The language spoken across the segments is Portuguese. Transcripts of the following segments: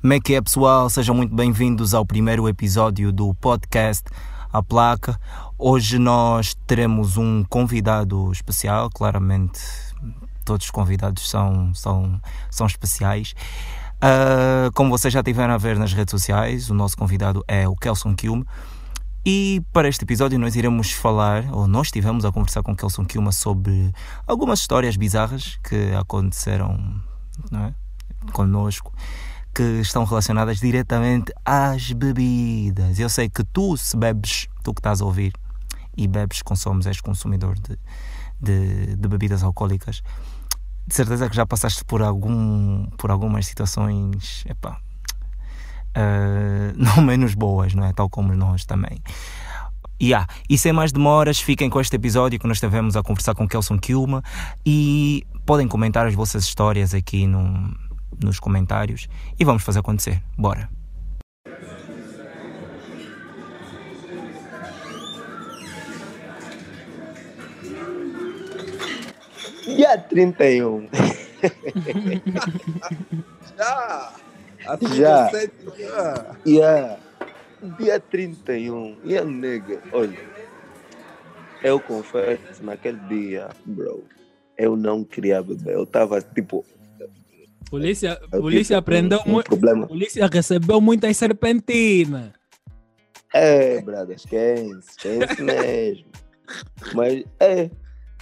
Como é que é, pessoal? Sejam muito bem-vindos ao primeiro episódio do podcast A Placa. Hoje nós teremos um convidado especial, claramente todos os convidados são, são, são especiais. Uh, como vocês já tiveram a ver nas redes sociais, o nosso convidado é o Kelson Kilme. E para este episódio nós iremos falar, ou nós estivemos a conversar com Kelson Kilma sobre algumas histórias bizarras que aconteceram não é? conosco, que estão relacionadas diretamente às bebidas. Eu sei que tu, se bebes, tu que estás a ouvir, e bebes, consomes, és consumidor de, de, de bebidas alcoólicas, de certeza que já passaste por, algum, por algumas situações, epá, uh, não menos boas, não é? Tal como nós também. Yeah. E sem mais demoras, fiquem com este episódio que nós estivemos a conversar com Kelson Kilma e podem comentar as vossas histórias aqui no, nos comentários e vamos fazer acontecer. Bora! Dia 31. Já! Assim Já. você- já. Yeah. Dia 31. E a nega, olha. Eu confesso, naquele dia, bro, eu não queria beber. Eu tava tipo. Polícia, eu polícia tive prendeu um, muito. problema. Polícia recebeu muitas serpentinas. É, brother, esquece, esquece mesmo. Mas, é,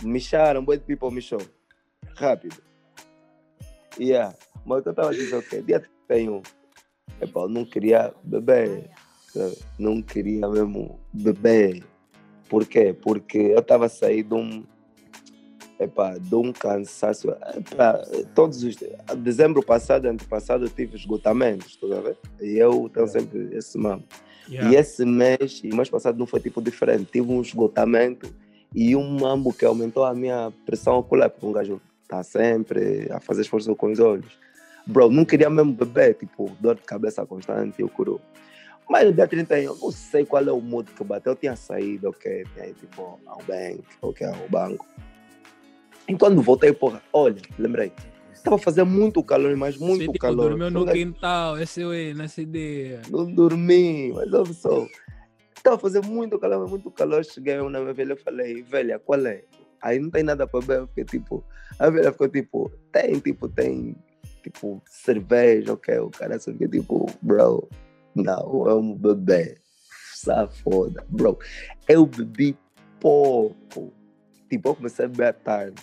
me charam, boy people me show. Rápido. Yeah. Mas o que eu tava dizendo, ok, dia 31. Epá, eu não queria beber. Não queria mesmo beber. Por quê? Porque eu tava a sair de um. Epá, de um cansaço. Epá, todos os. Dezembro passado, ano passado, eu tive esgotamentos, tu a ver? E eu tenho sempre esse mamo. E esse mês, e mês passado não foi tipo diferente. Tive um esgotamento e um mambo que aumentou a minha pressão ocular, porque um gajo está sempre a fazer esforço com os olhos. Bro, não queria mesmo beber, tipo, dor de cabeça constante e o curu. Mas no dia 31, eu não sei qual é o modo que bateu. Eu tinha saído, ok, tinha ido tipo ao banco, ok, ao banco. E quando voltei, porra, olha, lembrei, estava fazendo muito calor, mas muito Você, tipo, calor. dormiu no quintal, esse é nessa ideia. não dormi, mas olha só. Estava fazendo muito calor, mas muito calor. Cheguei na minha velha e falei, velha, qual é? Aí não tem nada para beber, porque tipo, a velha ficou tipo, tem, tipo, tem, tipo, cerveja, ok, o cara só fica tipo, bro, não, vamos beber. Safoda, bro. Eu bebi pouco. Tipo, eu comecei a beber à tarde.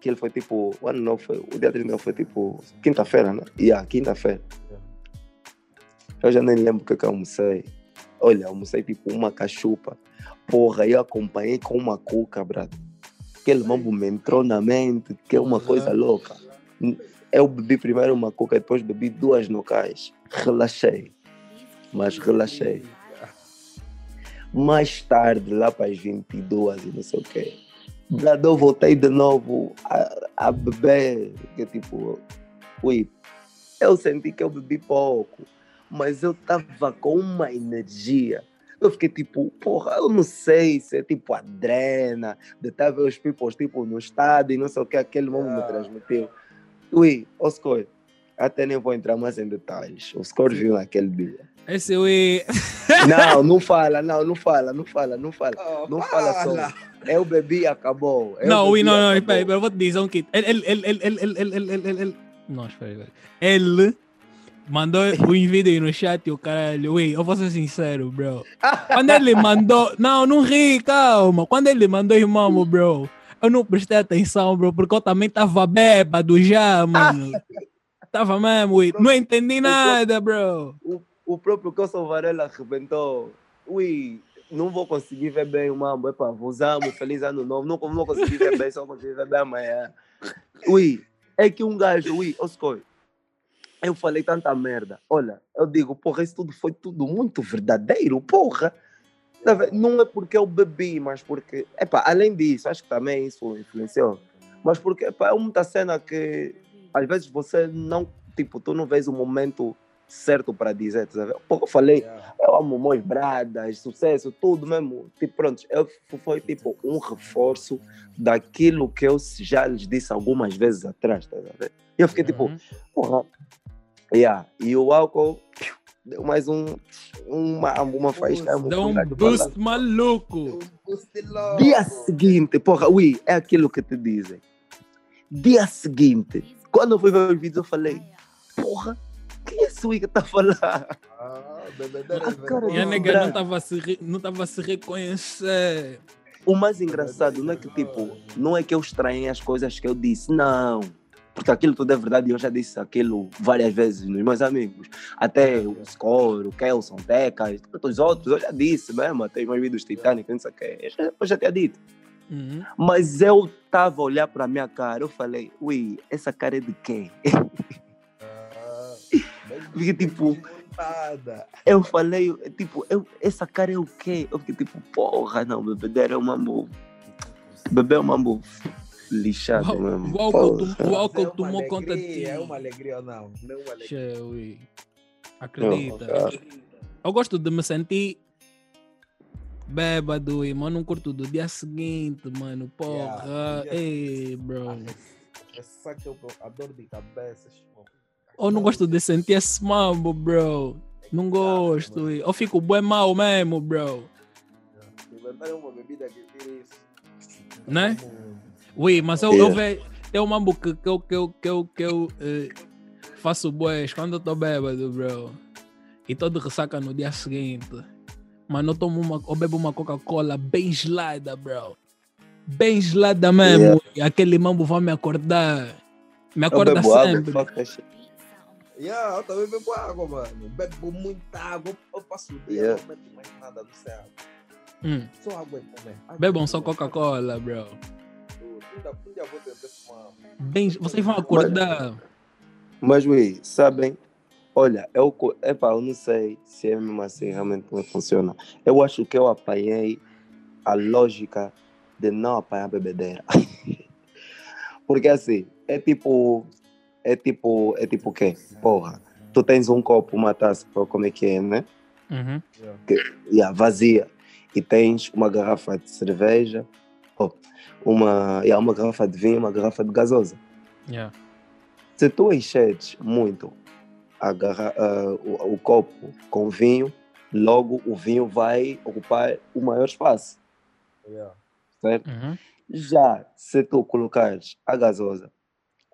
Que ele foi tipo, o ano não foi, o dia 31 foi tipo, quinta-feira, né? Yeah, quinta-feira. Eu já nem lembro o que, que eu almocei. Olha, almocei tipo uma cachupa. Porra, eu acompanhei com uma cuca, brado. Aquele mambo me entrou na mente, que é uma coisa louca. Eu bebi primeiro uma cuca, depois bebi duas nocais. Relaxei. Mas relaxei. Mais tarde, lá para as 22 e não sei o quê. Eu voltei de novo a, a beber. Que tipo, ui, eu senti que eu bebi pouco mas eu tava com uma energia. Eu fiquei tipo, porra, eu não sei se é tipo a drena, de estar ver os people tipo no estado e não sei o que aquele momento me Ah. transmitiu. Ui, Oscar, até nem vou entrar mais em detalhes. O Oscar viu naquele dia. Esse é. Não, não fala, não, não fala, não fala, não fala. Oh, Não fala só. Eu bebi e acabou. Eu Não, bebi e não, não, acabou. espera, eu vou te dizer um kit. Ele, ele, ele, ele, ele, ele, ele, ele, ele, ele. Não, espera, espera. Ele mandou um vídeo aí no chat e o caralho, ui, eu vou ser sincero, bro. Quando ele mandou. Não, não ri, calma. Quando ele mandou irmão, bro. Eu não prestei atenção, bro, porque eu também tava bêbado já, mano. Tava mesmo, ui. Não entendi nada, bro. o, o próprio Kelson Varela arrebentou. Ui, não vou conseguir ver bem o mambo. Epa, vos amo, feliz ano novo. Não, não vou conseguir ver bem, só vou conseguir ver bem amanhã. Ui, é que um gajo, ui, Oscar, eu falei tanta merda. Olha, eu digo, porra, isso tudo foi tudo muito verdadeiro, porra. Não é porque eu bebi, mas porque, epa, além disso, acho que também isso influenciou. Mas porque, epa, é muita cena que às vezes você não, tipo, tu não vês o momento certo para dizer, tá vendo? Porque eu falei, eu amo meus bradas, sucesso, tudo mesmo. Tipo, pronto, eu, foi tipo um reforço daquilo que eu já lhes disse algumas vezes atrás, tá vendo? E eu fiquei tipo, Uhum. porra, Yeah. E o álcool deu mais um, uma, uma faísca. Dá um boost maluco. Dia seguinte, porra, ui, é aquilo que te dizem. Dia seguinte, quando eu fui ver os vídeos, eu falei, porra, quem é esse ui que tá falando? Ah, A cara E a nega não estava a se re- não tava a se reconhecer. O mais engraçado não é que, tipo, não é que eu estranhei as coisas que eu disse, não. Porque aquilo tudo é verdade e eu já disse aquilo várias vezes nos meus amigos. Até o Score, o Kelson, o Teca, e todos os outros, eu já disse mesmo, até os meus vídeos Titanic, não sei o que. Eu já, eu já tinha dito. Uhum. Mas eu tava a olhar pra minha cara, eu falei, ui, essa cara é de quem? Fiquei tipo, Nada. eu falei, tipo, eu, essa cara é o quê? Eu fiquei tipo, porra, não, bebedeira é um mambo. Bebê é um mambo lixado O mesmo. o álcool, o álcool é uma tomou conta de ti. alegria, É uma alegria ou não? Não é uma alegria. Acredita. Não. Eu gosto de me sentir bêbado, e mano, não curto do dia seguinte, mano. Porra. Yeah, Ei, bro. Essa que eu a dor de cabeça. tipo, Eu não gosto de sentir esse mambo, bro. Não gosto. Eu fico bem mal mesmo, bro. Inventar uma bebida que tira isso. Né? Ui, mas eu, Yeah. eu vejo. Tem um mambo que, que eu, que eu, que eu, que eu eh, faço boas quando eu tô bêbado, bro. E tô de ressaca no dia seguinte. Mano, eu tomo uma. Eu bebo uma Coca-Cola bem gelada, bro. Bem gelada mesmo. E aquele mambo vai me acordar. Me acorda bebo água, Yeah, eu também bebo água, mano. Bebo muita água. Eu passo o dia, Yeah. não meto mais nada no céu. Hum, Só água. Água bebam só. Coca-Cola, bro. Bem, vocês vão acordar. Mas, ui, sabem? Olha, eu, co- epá, eu não sei se é mesmo assim realmente como funciona. Eu acho que eu apanhei a lógica de não apanhar bebedeira. Porque assim, é tipo, é tipo, é tipo o quê? Porra, tu tens um copo, uma taça, como é que é, né? Uhum. yeah, vazia e tens uma garrafa de cerveja, oh, uma, yeah, uma garrafa de vinho, uma garrafa de gasosa. Yeah. Se tu encheres muito a garra, ah, o, o copo com vinho, logo o vinho vai ocupar o maior espaço, Yeah. certo? Uhum. Já se tu colocares a gasosa,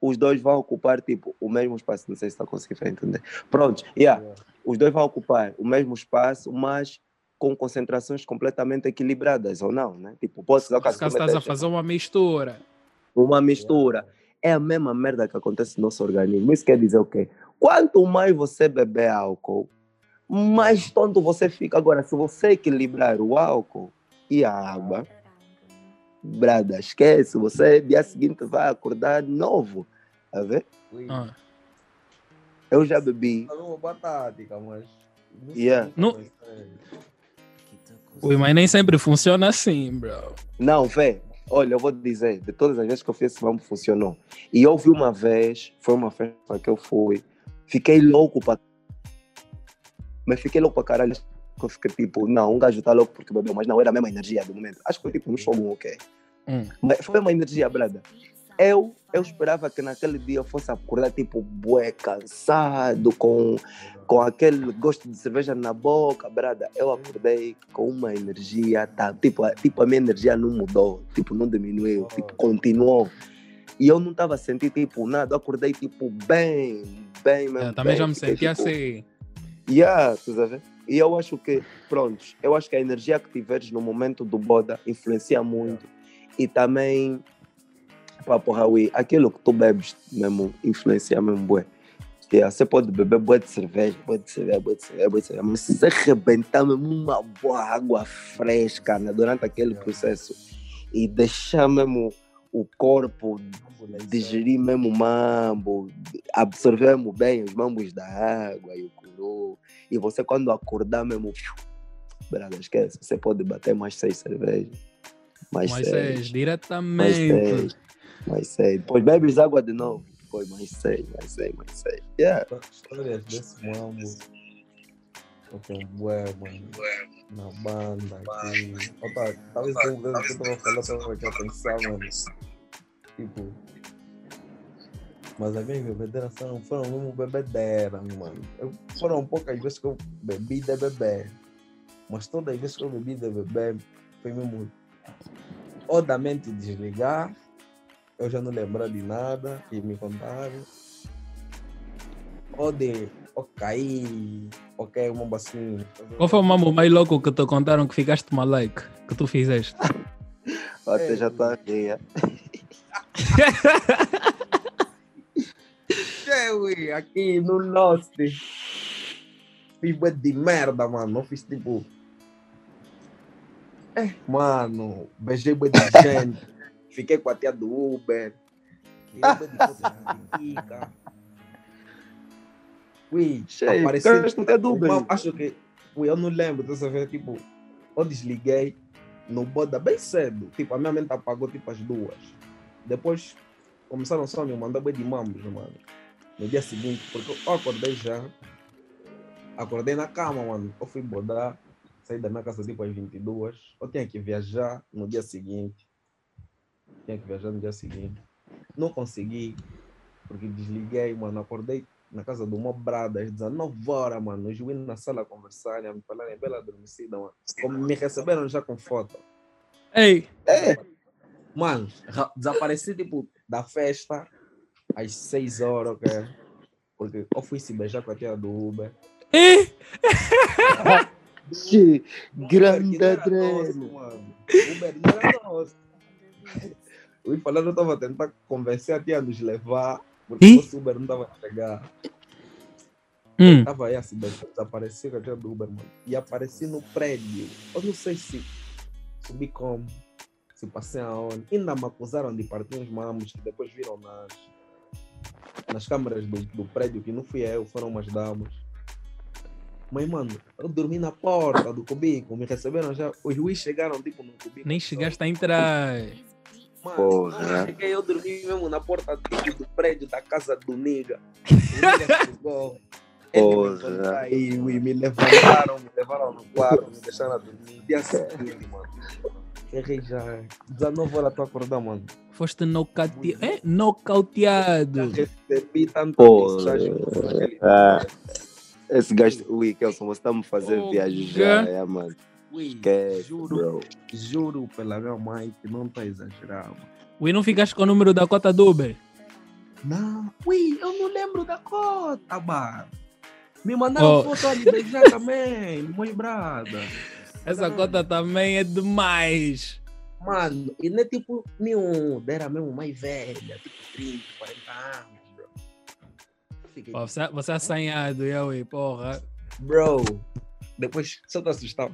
os dois vão ocupar tipo o mesmo espaço. Não sei se está conseguindo entender. Pronto, yeah, Yeah. os dois vão ocupar o mesmo espaço, mas com concentrações completamente equilibradas, ou não, né? Tipo, posso dar o Nesse caso, estás a fazer uma mistura. uma mistura. É a mesma merda que acontece no nosso organismo. Isso quer dizer o quê? Quanto mais você beber álcool, mais tonto você fica. Agora, se você equilibrar o álcool e a água, brada, esquece. Você, dia seguinte, vai acordar novo. Tá vendo? Ui, Ah. Eu já bebi. uma boa mas. Não Yeah. mas, é. Ui, mas nem sempre funciona assim, bro. Não, vê. Olha, eu vou te dizer, de todas as vezes que eu fiz esse mambo, funcionou. E eu vi uma vez, foi uma festa que eu fui, fiquei louco pra. Mas fiquei louco pra caralho. Que Eu fiquei tipo, não, um gajo tá louco porque bebeu, mas não era a mesma energia do momento. Acho que foi tipo um show, ok? Hum. Mas foi uma energia, brada. Eu, eu esperava que naquele dia eu fosse acordar tipo bué, cansado, com, com aquele gosto de cerveja na boca, brada. Eu acordei com uma energia, tá? Tipo, a- tipo a minha energia não mudou, tipo, não diminuiu, tipo, continuou. E eu não estava a sentir tipo nada, eu acordei tipo bem, bem mesmo. Eu também bem. já me senti tipo, assim. Yeah, tu ver? E eu acho que, pronto, eu acho que a energia que tiveres no momento do boda influencia muito. E também, pá, porra, ui, aquilo que tu bebes mesmo influencia mesmo, bué. Yeah, você pode beber bué de cerveja, bué de cerveja, bué de cerveja, bué de cerveja, mas se arrebentar mesmo uma boa água fresca né, durante aquele processo e deixar mesmo o corpo digerir mesmo o mambo, absorver mesmo bem os mambos da água e o curu. E você, quando acordar mesmo, brada, esquece, você pode bater mais seis cervejas. Mais, Mas seis, mais diretamente. seis, mais seis. Depois bebes água de novo. Depois mais seis, mais seis, mais seis. Yeah. Histórias desse mambo. Eu tenho bué, mano. Na banda aqui. Opa, talvez que eu tava falando, eu tava aqui a pensar, mano. Tipo. Mas as minhas bebedeiras foram, foram mesmo bebedeiras, mano. Eu, foram poucas vezes que eu bebi de beber. Mas todas as vezes que eu bebi de beber, foi mesmo ou da mente desligar, eu já não lembrar de nada e me contaram. Ou de ou cair, ou cair uma bacinha. Qual foi o mambo mais louco que te contaram que ficaste malaico? Que tu fizeste? Até É, já está a rir. É. Ui, aqui no Lost. Fiz de merda, mano. Não fiz tipo. É, mano, beijei bué de gente. Fiquei com a tia do Uber. Ui, Cheio, apareci. ficaste com a tia do Uber. Mano, Acho que. Ui, eu não lembro dessa vez, tipo. Eu desliguei no Boda bem cedo. Tipo, a minha mente apagou tipo as duas. Depois começaram só a me mandar bem de mambos, mano. No dia seguinte, porque eu acordei já. Acordei na cama, mano. Eu fui bodar, saí da minha casa tipo às 22. Eu tinha que viajar no dia seguinte. Tinha que viajar no dia seguinte. Não consegui, porque desliguei, mano. Acordei na casa do Mo Brada às 19 horas, mano. Os juízes na sala conversarem, a me falarem bela adormecida, mano. Como me receberam já com foto. Ei, Mano, ra- desapareci tipo da festa às 6 horas, ok? Porque eu fui se beijar com a tia do Uber. Che, grande mano. Uber não era nosso. Eu ia falando, eu estava a tentar convencer a tia a nos levar, porque o Uber não estava a chegar. hum, Estava aí a se beijar, desapareci com a tia do Uber, mano. E apareci no prédio. Eu não sei se subi como, se passei aonde. Ainda me acusaram de partir uns mamos que depois viram nas, nas câmeras do, do prédio, que não fui eu, foram umas damas. Mas, mano, eu dormi na porta do cubico, me receberam já. Os juízes chegaram, tipo, no cubico. nem chegaste a entrar. Mano, Porra. não cheguei, eu dormi mesmo na porta tipo, do prédio da casa do Niga. O Niga chegou. Ele me Porra. encontrou aí, me levantaram, me levaram no quarto, me deixaram a dormir. Dia seguinte, mano. Errei já. 19 horas tô acordar, mano. Foste nocaute... é? nocauteado. Já recebi tanta Porra. mensagem Ah, esse gajo, ui, Kelson, você está me fazer Porra. viajar, é, mano. Ui, Esquece, juro, bro. juro pela minha mãe que não tá exagerando. Ui, não ficaste com o número da cota do Uber? Não, ui, eu não lembro da cota, mano. Me mandaram Oh. foto ali beijar também, mãe brada. Essa cota também é demais. Mano, e não é tipo nenhum, era mesmo mais velha, tipo 30, 40 anos, bro. Fiquei, Pô, você, você é assanhado, eu, ui, porra. bro, depois só te assustar.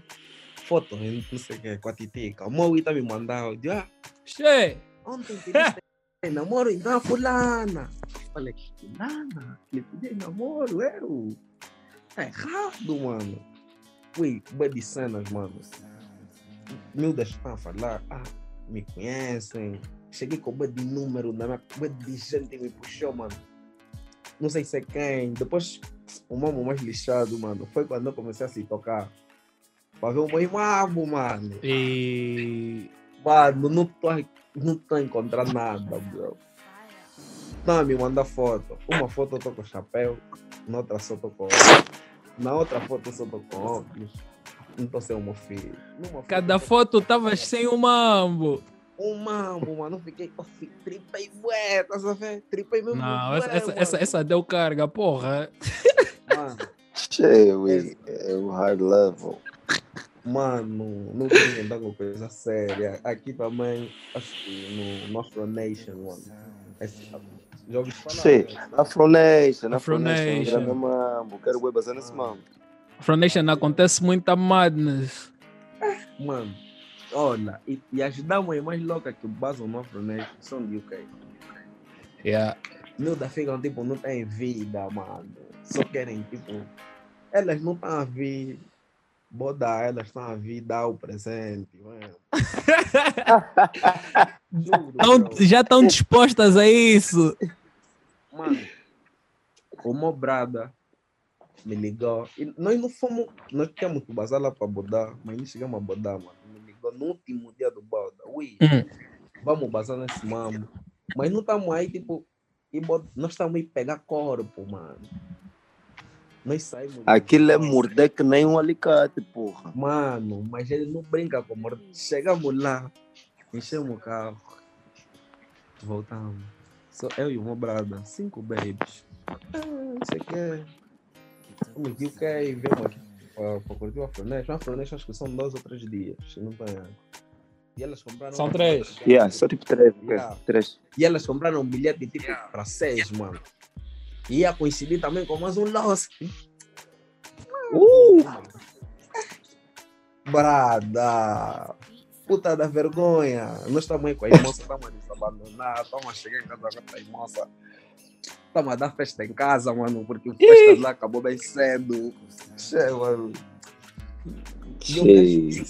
Foto, não sei o que, com a titica. O Moui tá me mandando, eu ah, Che, ontem te disse namoro então fulana. Falei, fulana? Que pedi namoro, eu? Tá errado, mano. Ui, de cenas, mano. Miúdas estão a falar, ah, me conhecem. Cheguei com bué de número, na minha, de gente me puxou, mano. Não sei se é quem. Depois, o mamo mais lixado, mano, foi quando eu comecei a se tocar. Pra ver o meu mamo, mano. e... Mano, não tô, não tô encontrando nada, bro. Não, me manda foto. Uma foto eu tô com chapéu, na outra só tô com. Na outra foto eu tô com óculos. Não tô sem um filho. Numa Cada foto tavas sem o mambo. um mambo, mano. Eu fiquei, eu fiquei tripei bué, tá sabendo? Tripei mesmo. Não, essa, essa, essa, essa deu carga, porra. Mano, Che, ui, é o hard level. mano, não tem andar com coisa séria. Aqui também, acho que no Nostro Nation, mano. Esse- Já ouvi falar? Che, né? Afronation, Afronation. Afronation, grande mambo. Quero ver basar nesse mambo. Fronation acontece muita madness. Mano, olha, e, e as damas mais loucas que basam no Afronation são de UK. Yeah. Miúdas ficam, tipo, não têm vida, mano. Só querem, tipo, elas não estão a bodar, elas estão a vir dar o presente, mano. Juro, Tão- já estão dispostas a isso. Mano, o Mobrada me ligou. E nós não fomos, nós tínhamos que bazar lá para bodar, mas não chegamos a bodar, mano. Me ligou no último dia do boda. Ui, Hum. vamos bazar nesse mamo. Mas não estamos aí, tipo, E bot- nós estamos aí pegar corpo, mano. Nós saímos. Aquilo é morder que nem um alicate, porra. Mano, mas ele não brinca com morte. Chegamos lá, enchemos o carro, voltamos. Só eu e uma brada, cinco babies. Ah, não sei o que. Vamos aqui, ok, vemos aqui para, curtir o Afronete. O Afronete acho que são dois ou três dias, se não tem E elas compraram. São três. Yeah, só tipo três. Yeah. três. E elas compraram um bilhete tipo para seis, mano. Ia coincidir também com mais um Lost. Uh! Brada! Puta da vergonha! Nós estamos aí com a moça, estamos a nos abandonar, estamos a chegar em casa com a moça. Estamos a dar festa em casa, mano, porque o festa lá acabou bem cedo. Che, mano. E Cheio.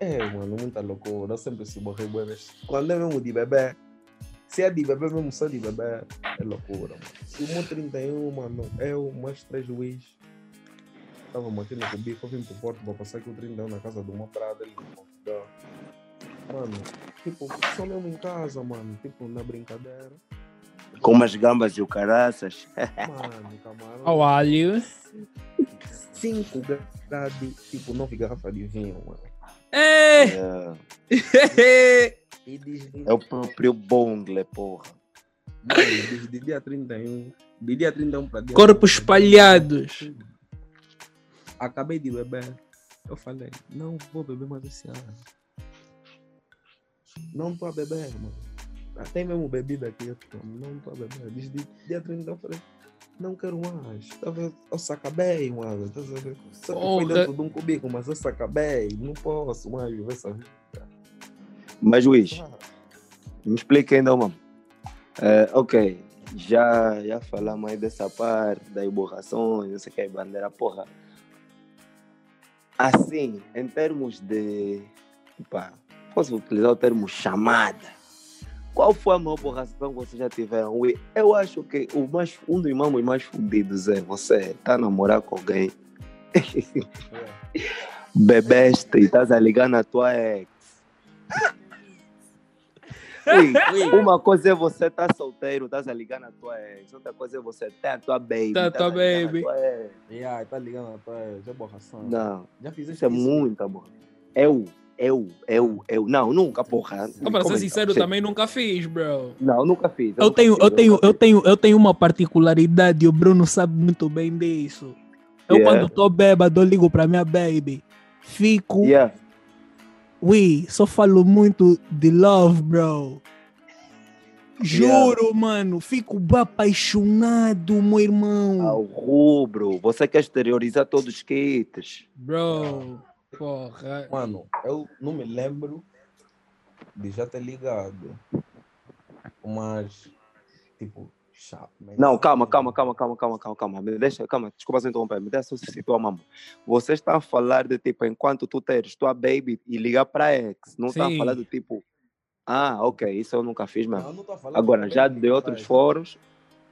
É, mano, muita loucura. Eu sempre se morri bebês. Quando é mesmo de bebê, se é de bebê mesmo, só de bebê, é loucura, mano. E o meu 31, mano, eu, mais três Luiz. Estávamos aqui no Cubico, eu vim pro Porto para passar aqui o 31 na casa de uma prada ali no Portugal. Mano, tipo, só mesmo em casa, mano, tipo, na brincadeira. Com umas gambas e o caraças. Mano, camarão. Ao alho. Cinco graus de, tipo, nove garrafas de vinho, mano. Ei! Yeah. E desde, É o próprio bongle, porra. desde dia 31, de dia 31 para dia Corpos 31, espalhados. Acabei de beber. Eu falei, não vou beber mais esse ano. Não tô a beber, mano. Até mesmo bebida aqui, eu tomo, não tô a beber. Desde dia 30 eu falei, não quero mais. Talvez eu se acabei, mano. Tá? Só que foi Porra. dentro de um cubico, mas eu se acabei. Não posso mais viver essa vida. Mas, Luiz, me explica ainda, mano. É, ok, já, já falamos aí dessa parte, das borrações, não sei o que, bandeira, porra. Assim, em termos de. Pá, posso utilizar o termo chamada. Qual foi a maior borração que vocês já tiveram? Eu acho que o mais, um dos mamos mais fundidos é você tá a namorar com alguém, é. bebeste e estás a ligar na tua ex. Uma coisa é você estar solteiro, estás a ligar na tua ex. Outra coisa é você ter a tua baby. Tá a tua ligar na baby. tua ex. yeah, tá ligando até, já é borração. Não, Já fizeste isso é muito bom. Eu, eu, eu, eu. Não, nunca, porra. Ah, para ser Como sincero, também nunca fiz, bro. Não, nunca fiz. Eu tenho, fiz, eu tenho, eu fiz. tenho, eu tenho uma particularidade e o Bruno sabe muito bem disso. Eu Yeah. quando tô bêbado, eu ligo pra minha baby. Fico, Yeah. Ui, só falo muito de love, bro. Juro, mano, fico apaixonado, meu irmão. Ao rubro. Você quer exteriorizar todos os kits. Bro, porra. Mano, eu não me lembro de já ter ligado. Mas, tipo, chato. mas- Não, calma, calma, calma, calma, calma, calma, calma. Me deixa, calma, desculpa se interromper, me deixa se situar, mamãe. Você está a falar de tipo, enquanto tu teres tua baby e ligar para ex, não está a falar do tipo, ah, ok, isso eu nunca fiz Não, mesmo. eu não tô falando Agora, de já baby, de outros mas fóruns,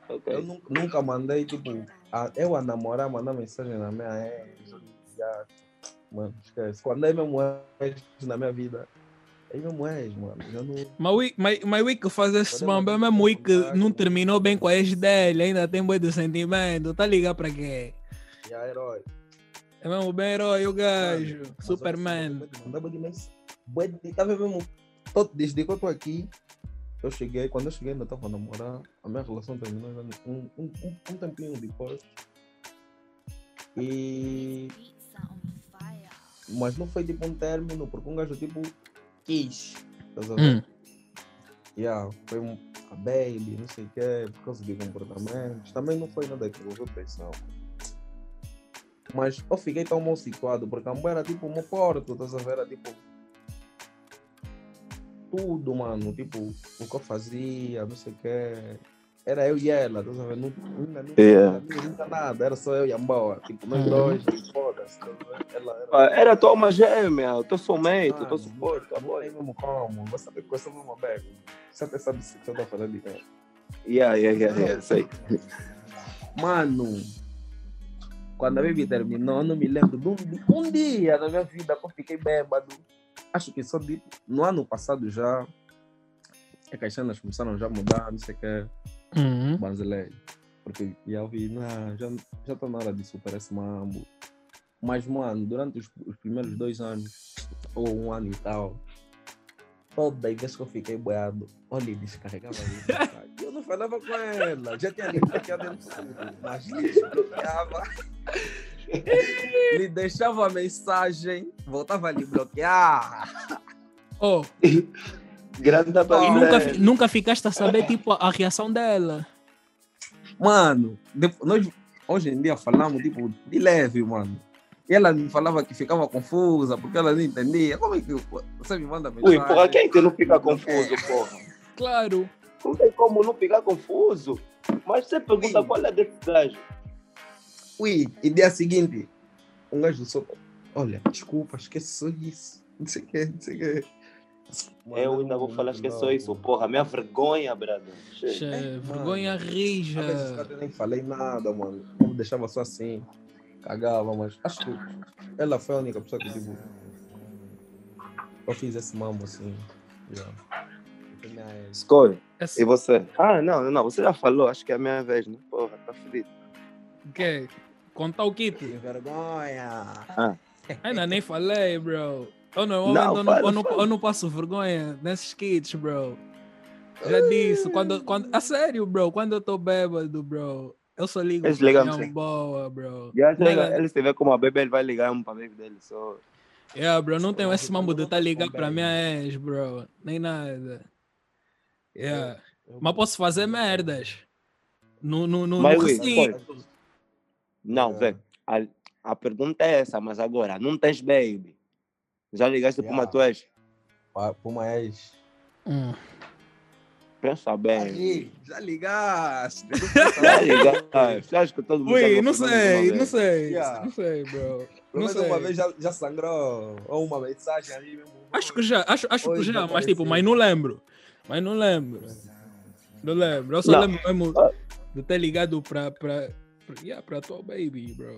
Eu ok. nu- nunca mandei, tipo, a- eu a namorar, mandar mensagem na minha ex. Já, mano, esquece. Quando é mesmo ex na minha vida, é mesmo ex, mano. Já não. Mas o mas, mas o Wick faz esse mano, é mesmo o Wick contato. não terminou bem com a ex dele, ainda tem boi de sentimento, tá ligado pra quê? Já herói. É mesmo bem herói o gajo, Mano, mas Superman. Tava mesmo. todo- Desde que eu tô aqui, eu cheguei. Quando eu cheguei, ainda tava a namorar. A minha relação terminou já um, um, um, um tempinho depois. E. Mas não foi tipo um término, porque um gajo tipo quis. Estás a ver? Hum. Yeah, foi um, a baby, não sei o quê, por causa de comportamentos. Também não foi nada que envolveu pressão. Mas eu fiquei tão mal situado, porque a mulher era tipo um porto, estás a ver? Era tipo. Tudo, mano. Tipo, o que eu fazia, não sei o quê. Era eu e ela, ver? Não, nunca, nunca, Yeah. nunca nada, era só eu e a Mboa. Tipo, nós Uhum. dois, foda-se. era. Ah, Era tua alma gêmea, o teu soulmate, o teu suporte, Não amor. tem mesmo como. Você sabe que eu sou uma bag. Você até sabe se eu tô falando de mim. Yeah, yeah, yeah, yeah, sei. Mano, quando a baby terminou, eu não me lembro de um, um dia da minha vida que eu fiquei bêbado. Acho que só de, no ano passado já. É que as cenas começaram já a mudar, não sei o que. Uhum. Banzelei. Porque já vi, não, já, já tá na hora de superar esse mambo. Mas, mano, durante os, os primeiros dois anos, ou um ano e tal, toda vez que eu fiquei boiado, olha, ele descarregava isso. eu não falava com ela, já tinha bloqueado dentro mas lhe desbloqueava. lhe deixava a mensagem, voltava a lhe bloquear. Oh, Grande e oh, nunca, nunca ficaste a saber, tipo, a reação dela. Mano, nós hoje em dia falamos tipo de leve, mano. E ela me falava que ficava confusa porque ela não entendia. Como é que você me manda mensagem? Ui, porra, quem que não fica confuso, porra? Claro. Não tem como não ficar confuso. Mas você pergunta Ui. qual é desse gajo. Ui, e dia seguinte, um gajo só. Olha, desculpa, esqueci isso. Não sei o que, não sei o que. Eu ainda vou falar que é só isso, porra. Minha vergonha, brother. Mano. vergonha rija. Eu nem falei nada, mano. Eu deixava só assim, cagava, mas acho que ela foi a única pessoa que tipo. Eu fiz esse mambo assim. Yeah. Esse- E você? Ah, não, não, você já falou, acho que é a minha vez, né? Porra, tá fedido. Que? Contar o kit? Que vergonha! Ainda nem falei, bro. Eu Não, eu, não, eu, não, fala. eu não passo vergonha nesses kits, bro. Já disse, quando, quando, a sério, bro, quando eu tô bêbado, bro, eu só ligo Eles ligam você. boa, bro. Já Nem- chega, ele se vê como a bebê, ele vai ligar um pra baby dele. Só. Yeah, bro, não tenho esse mambo de estar tá ligando pra minha ex, bro. Nem nada. Yeah. Mas posso fazer merdas. No, no, no, Mas, no recinto. Não, É. vê. A, a pergunta é essa, mas agora, não tens baby. Já ligaste Yeah. tua ex? Para uma ex. Hum. Pensa bem. Aí, já ligaste. Já ligaste. Você acha que todo mundo Ui, não sei, não sei. Yeah. Não sei, bro. Pelo menos uma vez já, já sangrou. Ou uma mensagem ali mesmo. Acho que já, acho, acho que já, mas tipo, apareceu. mas não lembro. Mas não lembro. Não lembro. Eu só Não. lembro mesmo Ah. de ter ligado pra, pra, pra, yeah, pra tua baby, bro.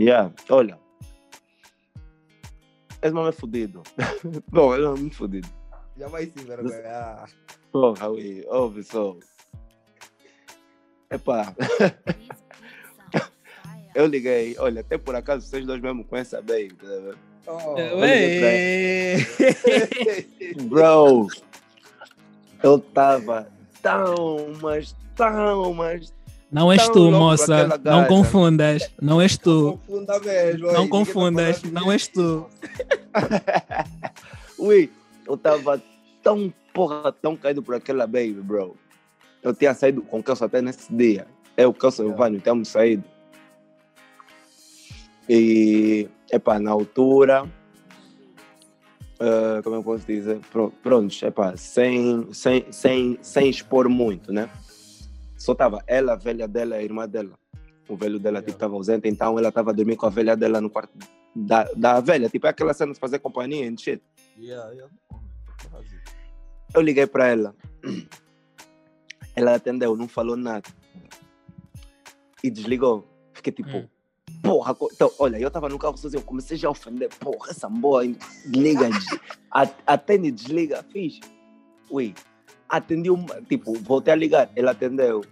Yeah, olha. Esse nome é fodido. Bom, ele é muito fodido. Já vai se envergonhar. Porra, ui, ouve só. Epá, eu liguei, olha, até por acaso vocês dois mesmo conhecem a Baby. tá? Oh. Bro, eu tava tão, mas tão, mas Não és tu, moça. Não confundas. Não és tu. confunda mesmo. Não tá confundas, não és tu. Ui, eu tava tão, porra, tão caído por aquela baby, bro. Eu tinha saído com o Kelso até nesse dia. Eu, o Kelso e o Yeah. Vânio tínhamos saído. E, epá, na altura, eh, como eu posso dizer? Pro- Pronto, epá, sem, sem, sem, sem expor muito, né? Só tava ela, a velha dela a irmã dela. O velho dela, tipo, Yeah. tava ausente, então ela tava dormindo com a velha dela no quarto da, da velha. Tipo, é aquela cena de fazer companhia and shit. Yeah, yeah. Eu liguei para ela. Ela atendeu, não falou nada. E desligou. Fiquei tipo, Hum. porra. Então, olha, eu tava no carro sozinho, comecei já a ofender. Porra, essa boa, hein? desliga, des- a- atende, desliga. Fiz. Ui, atendi um, tipo, voltei a ligar. Ela atendeu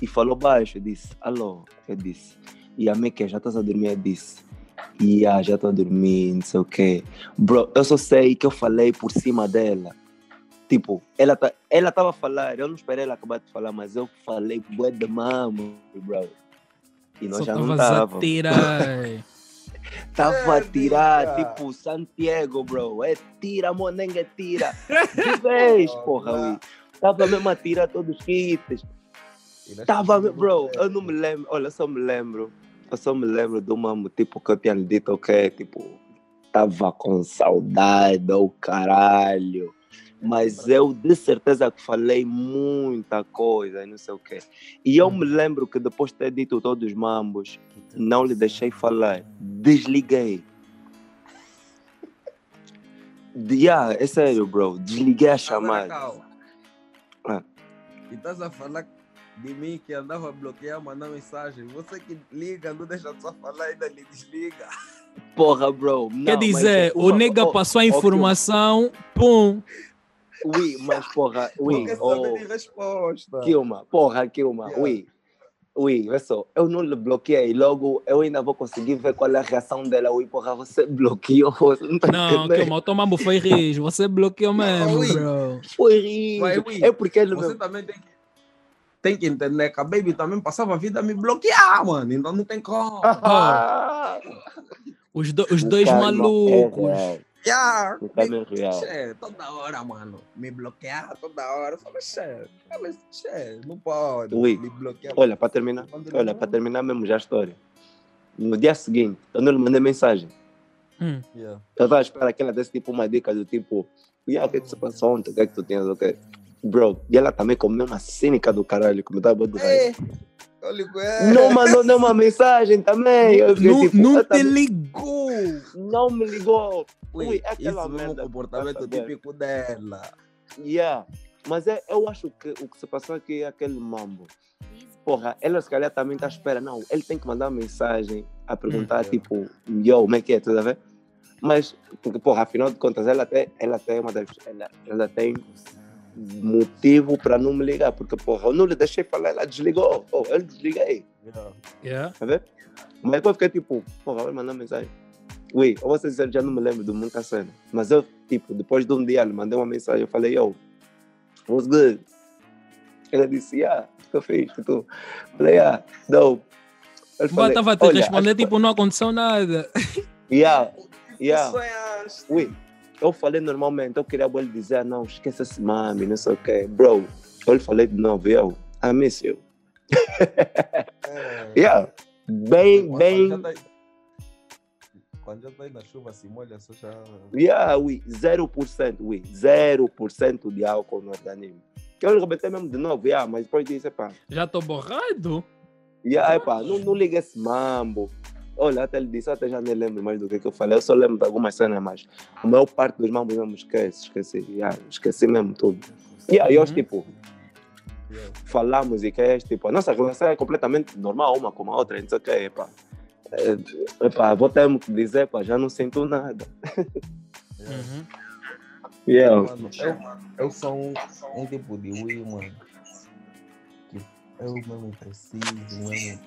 e falou baixo. Eu disse, alô. Eu disse, e a Meque, já estás a dormir? Eu disse, yeah, já estou a dormir, não sei o quê. Bro, eu só sei que eu falei por cima dela. Tipo, ela, tá, ela tava a falar, eu não esperei ela acabar de falar, mas eu falei bué de mamo, bro. E nós Só já não tava. tirar. Tava a tirar, tipo, Santiago, bro. É tira, monenga, é tira. De vez, porra, ui. Tava mesmo a tirar todos os kits. Tava, bro, eu não me lembro, olha, eu só me lembro. Eu só me lembro do mamo, tipo, que eu tinha lhe dito, ok, tipo, tava com saudade, oh caralho. Mas eu de certeza que falei muita coisa e não sei o quê. E eu me lembro que depois de ter dito todos os mambos, não lhe deixei falar. Desliguei. De- Yeah, é sério, bro. Desliguei a chamada. E estás a falar de mim que andava a bloquear, mandar mensagem. Você que liga, não deixa só falar, ainda lhe desliga. Porra, bro. Não, Quer mas dizer, uma- o nega oh, passou a oh, informação, pum. ui, mas porra, ui, Quer oh, resposta. Kilma, porra, Kilma, Yeah. ui. Ui, vê só, eu não lhe bloqueei, logo eu ainda vou conseguir ver qual é a reação dela. Ui, porra, você bloqueou, você não tá Não, que entendendo. o teu mambo foi rijo. Você bloqueou mesmo, Ui. bro. Foi. Vai, ui. É porque ele Você também tem que, tem que entender que a Baby também passava a vida a me bloquear, mano. Então não tem como. Ah, Os, do- os dois karma malucos. É é. Che, toda hora, mano. Me bloquear toda hora. Eu falo, che, che, não pode Ui. me bloquear. Olha, para terminar, olha, para terminar mesmo já a história. No dia seguinte, eu não lhe mandei mensagem. Hum. Yeah. Eu estava a esperar que ela desse tipo uma dica do tipo, yeah, o que é que se passou ontem? O que é que tu tinhas? Ok. Bro, e ela também comeu uma cínica do caralho, como estava do raio. Não mandou nenhuma mensagem também. Eu fiquei Não, tipo, não te também- ligou. Não me ligou. Ui, Ui, é aquela isso merda. comportamento tá sabendo? típico dela. Yeah. Mas é, eu acho que o que se passou aqui é aquele mambo. Porra, ela se calhar também está à espera. Não, ele tem que mandar uma mensagem a perguntar, Hum. tipo, yo, como é que é, tudo a ver? Mas, porque, porra, afinal de contas, ela tem, ela tem uma das, ela, ela tem motivo para não me ligar, porque, porra, eu não lhe deixei falar, ela desligou. Oh, eu desliguei. Yeah. Yeah. Tá vendo? Mas eu fiquei tipo, porra, vai mandar mensagem. Ui, eu vou ser sincero, já não me lembro de muita cena. Mas eu, tipo, depois de um dia, lhe mandei uma mensagem. Eu falei, yo, what's good? Ela disse, yeah, o que eu fiz? E tu? Falei, yeah, dope. Eu Mas estava a te "Olha, responder, que- tipo, não aconteceu nada. Yeah, yeah. Sonhaste. Ui, eu falei normalmente, eu queria ele dizer, não, esqueça esse mami, não sei o quê. Bro, eu lhe falei de novo, yo, I miss you. É. Yeah, bem, Quando- bem... Quando já tá, quando já tá aí na chuva, se molha, só já. Yeah, oui, 0%, oui, 0% de álcool no organismo. Que eu rebentei mesmo de novo, yeah, mas depois disso, epá, Já estou borrado. yeah, epá, não, não liga esse mambo. Olha, até ele disse, até já nem lembro mais do que, que eu falei, eu só lembro de algumas cenas, mas a maior parte dos mambos mesmo esquece, esqueci, yeah, esqueci mesmo tudo. Yeah, e hoje, Uhum. tipo, falamos e que é, tipo, a nossa relação é completamente normal, uma com a outra, não sei o que, epá. É, epá, vou ter que dizer, epá, já não sinto nada. Uhum. Yeah. Mano, eu, eu sou um, um tipo de Wii, mano. Eu mesmo preciso, mesmo.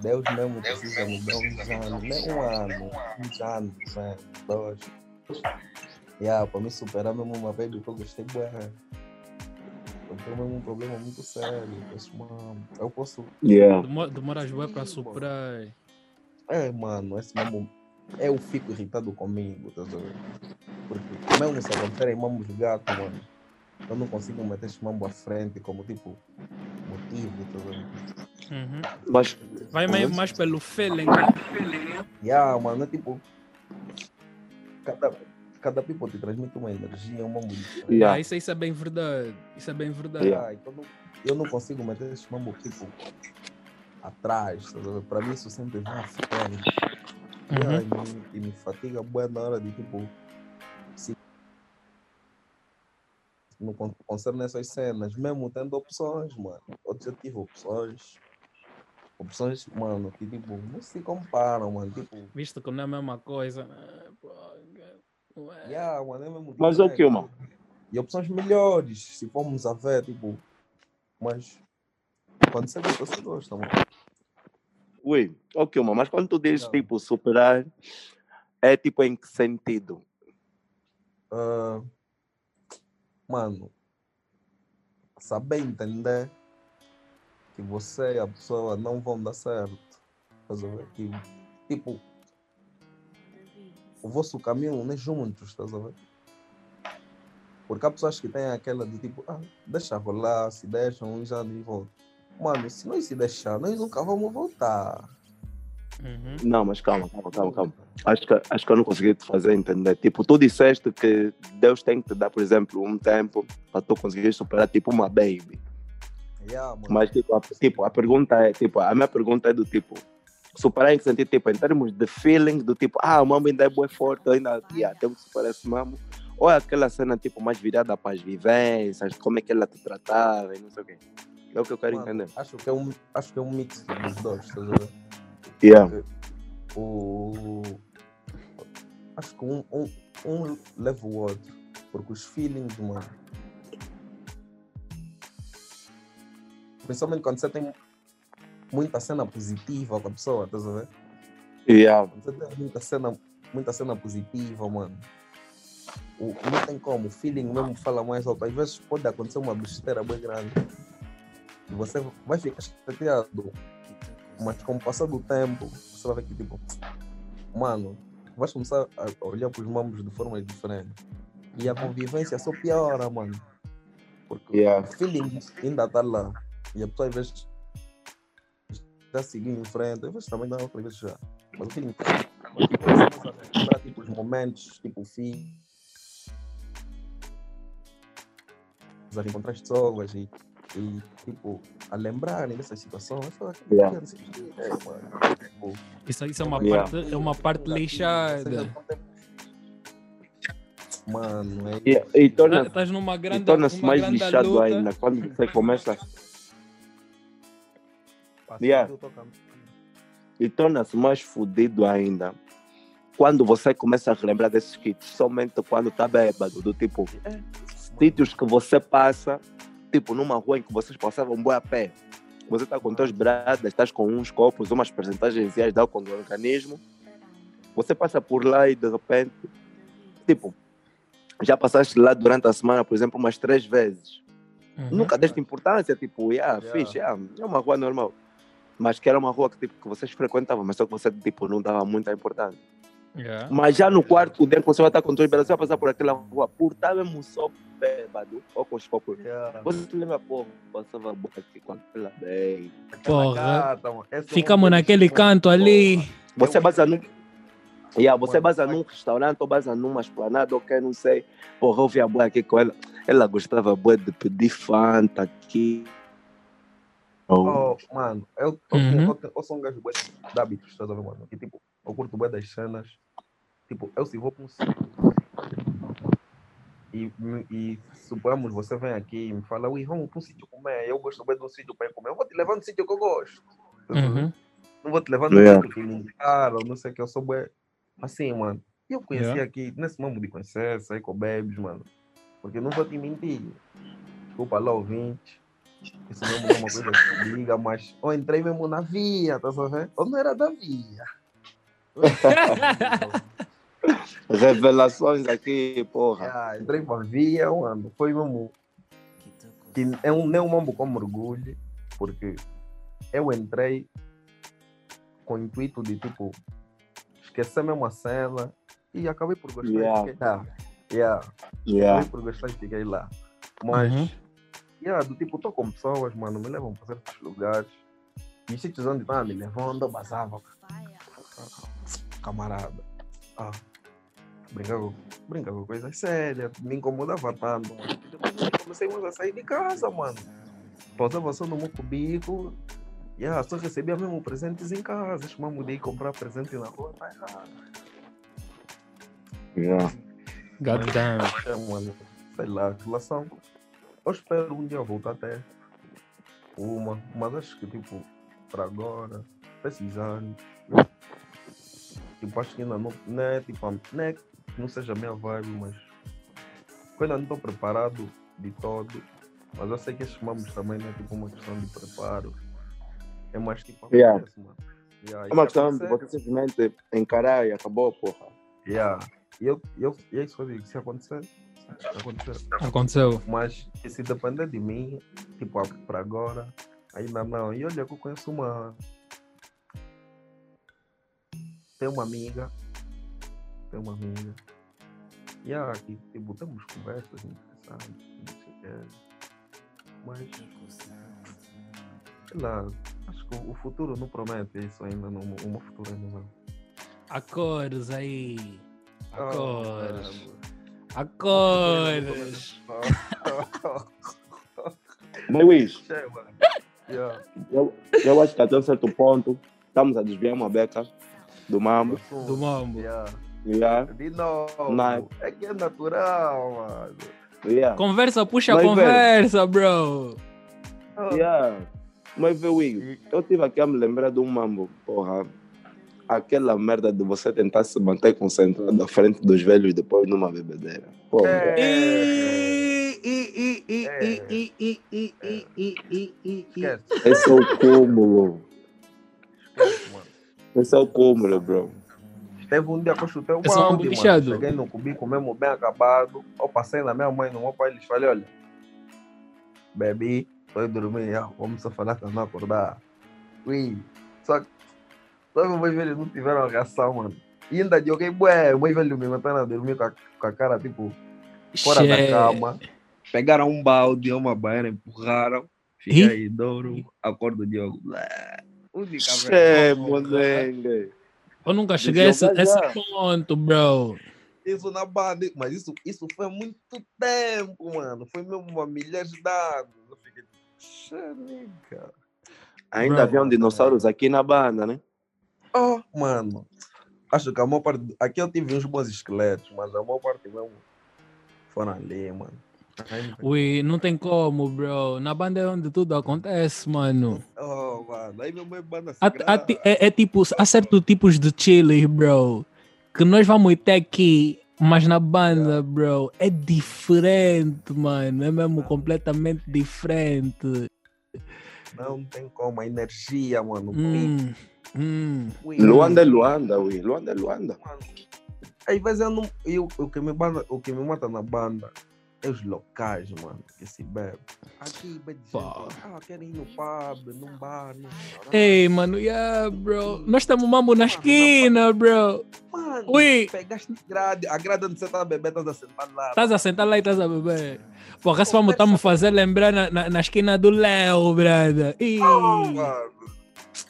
Deus mesmo precisa me dar uns anos, nem um ano, uns anos, né? Dois. Yeah, pra me superar mesmo uma vez que eu gostei bem. Eu tenho mesmo um problema muito sério. com esse mano. Eu posso. Yeah. Demora, demoras bem para superar. É, mano, esse mesmo. Eu fico irritado comigo, tá vendo? Porque mesmo se acontecerem mambos de gato, mano, eu não consigo meter esse mambo à frente como tipo motivo, tá vendo? Uhum. Mas, Vai meio mais pelo feeling, né? Yeah, mano, é tipo. Cada, cada people te transmite uma energia, um mambo diferente. Yeah. Ah, isso, isso é bem verdade. Isso é bem verdade. Yeah. Ah, então não- eu não consigo meter esse mambo tipo atrás, tá? Pra mim isso sempre vai à frente. Yeah, Uhum. e, me, e me fatiga boa na hora de tipo. Não con- concerne essas cenas, mesmo tendo opções, mano. Eu já tive opções. Opções, mano, que tipo, não se comparam, mano. Tipo, Visto que não é a mesma coisa. né? É. yeah, mano, é mesmo Mas o que, mano? E opções melhores, se formos a ver, tipo. Mas quando você gosta, você gosta, mano. ui, ok, mano, mas quando tu dizes, Não. tipo, superar, é tipo em que sentido? Ah, mano, saber entender que você e a pessoa não vão dar certo. Estás ver? Que, tipo, o vosso caminho não é juntos, estás a ver? Porque há pessoas que têm aquela de tipo, ah, deixa rolar, se deixam, uns já nem voltam. Mano, se nós se deixar, nós nunca vamos voltar. Uhum. Não, mas calma, calma, calma, calma. Acho que, acho que eu não consegui te fazer entender. Tipo, tu disseste que Deus tem que te dar, por exemplo, um tempo para tu conseguir superar, tipo, uma baby. Yeah. Mas, tipo a, tipo, a pergunta é, tipo, a minha pergunta é do tipo, superar em que sentido, tipo, em termos de feeling, do tipo, ah, o mambo ainda é bem forte, ainda, yeah, temos que superar esse mambo. Ou é aquela cena, tipo, mais virada para as vivências, como é que ela te tratava e não sei o quê. É o que eu quero Mano, entender. Acho que é um, acho que é um mix dos dois, estás a ver? Yeah. É, o, acho que um, um, um leva o outro. Porque os feelings, mano. Principalmente quando você tem muita cena positiva com a pessoa, tá vendo? Yeah. Quando você tem muita cena, muita cena positiva, mano. O, não tem como, o feeling mesmo fala mais alto. Às vezes pode acontecer uma besteira bem grande. E você vai ficar chateado mas com o passar do tempo, você vai ver que tipo, mano, vais começar a olhar para os membros de forma diferente. E a convivência só piora, mano. Porque Yeah. o feeling ainda está lá. E a pessoa às vezes está seguindo em frente, às vezes também dá outra vez já. Mas o feeling tá. Mas, tipo, lembrar tipo, os momentos, tipo o fim. Encontrar as pessoas e, e tipo, a lembrarem dessas situações. Você fala, Yeah. "Cara, isso aqui é, mano." Tipo, Isso, isso é uma Yeah. parte, é uma parte lixada. Mano, é Yeah. E torna- Estás numa e grande, torna-se uma mais grande lixado luta. ainda quando você começa. Yeah. eu. E torna-se mais fodido ainda quando você começa a relembrar desses kits, somente quando está bêbado, do tipo, sítios que você passa, tipo numa rua em que vocês passavam boi a pé. Você está com teus bradas, estás com uns copos, umas percentagens de álcool no organismo. Você passa por lá e de repente, tipo, já passaste lá durante a semana, por exemplo, umas três vezes. Uhum. Nunca deste importância, tipo, yeah, Yeah. fixe, yeah, é uma rua normal. Mas que era uma rua que, tipo, que vocês frequentavam, mas só que você tipo, não dava muita importância. Yeah. Mas já no quarto que você vai estar com dois braços, você vai passar por aquela rua, por estar mesmo só bêbado, ou com os copos. Yeah. Você se lembra, pô, passava boca aqui com aquela bem. Porra. gata, é Ficamos naquele canto porra. ali. Você basa num. Yeah, você basa num restaurante ou basa numa esplanada, ok, não sei. Porra, eu vi a boa aqui com ela. Ela gostava boa de pedir Fanta aqui. Oh. Oh, mano, eu, eu, Uhum. eu, tenho- eu sou um gajo bué de hábitos, estás a ver, mano? Que tipo, eu curto bem das cenas. Tipo, eu se vou para um sítio e, e suponhamos você vem aqui e me fala, ui, vamos para um sítio comer. Eu gosto bem de um sítio para ir comer. Eu vou te levar no sítio que eu gosto. Uhum. Não vou te levar no Yeah. sítio que me indicaram, não sei o que, eu sou bué. Assim, mano. Eu conheci Yeah. aqui, nesse mambo de conhecer, sair com bebes, mano. Porque eu não vou te mentir. Desculpa lá, ouvinte. Isso mesmo é uma coisa que eu diga, mas eu entrei mesmo na via, tá sabendo? Eu não era da via. Revelações aqui, porra. Ah, entrei pra via, mano. Foi mesmo. Que é um, nem um mambo como orgulho, porque eu entrei com o intuito de tipo esquecer mesmo a cena e acabei por gostar Yeah. e fiquei lá. Yeah. Yeah. Acabei por gostar e fiquei lá. Mas, Uhum. yeah, do tipo, tô com pessoas, mano, me levam para certos lugares. E os sítios onde estavam me levando, eu basava. Camarada. Ah, brincar com, brincar com coisas sérias, me incomodava tanto. Depois eu comecei mais a sair de casa, mano. Pausava só no meu cubico. Yeah, só recebia mesmo presentes em casa. Mambo de ir comprar presente na rua, tá errado. Yeah. God damn. É, mano, sei lá, relação. Eu espero um dia voltar até uma, mas acho que tipo, para agora, anos, eu, tipo, acho que ainda não, não é tipo, a- não é que não seja a minha vibe, mas eu ainda não estou preparado de todo. Mas eu sei que esses mamos também não é tipo uma questão de preparo. É mais tipo Yeah. acontece, mano. Yeah, É uma questão de você simplesmente encarar e acabou, porra. Yeah. E eu, eu, e é isso que eu digo, se acontecer, acontecer. Aconteceu. Mas se depender de mim, tipo, para agora, ainda não. E olha que eu conheço uma. Tem uma amiga. Tem uma amiga. E aqui, tipo, temos conversas interessantes. Não sei o quê. Mas, sei lá, acho que o futuro não promete isso ainda, não, o meu futuro ainda não. Acordos aí. Ah, Acordos. mano. Acordos. Mas Luís, eu, eu acho que até um certo ponto estamos a desviar uma beca do mambo. Do mambo. Yeah. Yeah. De novo. É que é natural, mano. Yeah. Conversa, puxa Mas conversa, bro. Oh. Yeah. Mas vê, eu tive aqui a me lembrar de um mambo, porra. Aquela merda de você tentar se manter concentrado à frente dos velhos depois numa bebedeira. Porra. É. Esse é o cúmulo. Esse é o cúmulo, bro. Teve um dia que eu chutei o É um balde, mano. bichado. Cheguei no cubico mesmo bem acabado. Eu passei na minha mãe, no meu pai, eles falei, olha, bebi, foi dormir, vamos só falar que eu não acordar. Ui, só que só que os meus velhos não tiveram reação, mano. E ainda joguei, bué, o meu velho me matando a dormir com a, com a cara, tipo, fora da Che- cama. Pegaram um balde, uma baiana, empurraram. Fiquei aí, Douro, acordo o Diogo. Única Che, vergonha. molengue. Eu nunca cheguei a esse, ponto, bro. Isso na banda, mas isso, isso foi há muito tempo, mano. Foi mesmo há milhares de anos. Eu fiquei, xerica. Ainda Bro. havia um dinossauros aqui na banda, né? Oh, mano. Acho que a maior parte. Aqui eu tive uns bons esqueletos, mas a maior parte mesmo foram ali, mano. Ainda- Ui, não tem como, bro. Na banda é onde tudo acontece, mano. Oh, mano. Aí mesmo é banda sagrada. é, é tipo, há certos tipos de chiles, bro, que nós vamos ter aqui, mas na banda, bro, é diferente, mano. É mesmo completamente diferente. Não tem como. A energia, mano. Hum, hum. ui, Luanda é Luanda, ui. Luanda é Luanda. mano. Vezes eu não. Eu, o, que me banda, o que me mata na banda é os locais, mano, que se bebe. Aqui, bebe ah, querem ir no pub, num bar, num. Ei, mano, yeah, bro. Nós estamos mambo na esquina, bro. Mano, Ui. pegaste grade, a grade onde você tá a beber, estás a sentar lá. Estás a sentar lá e estás a beber. Porra, se vamos estamos fazer lembrar na, na, na esquina do Léo, brother. Ih. Mano,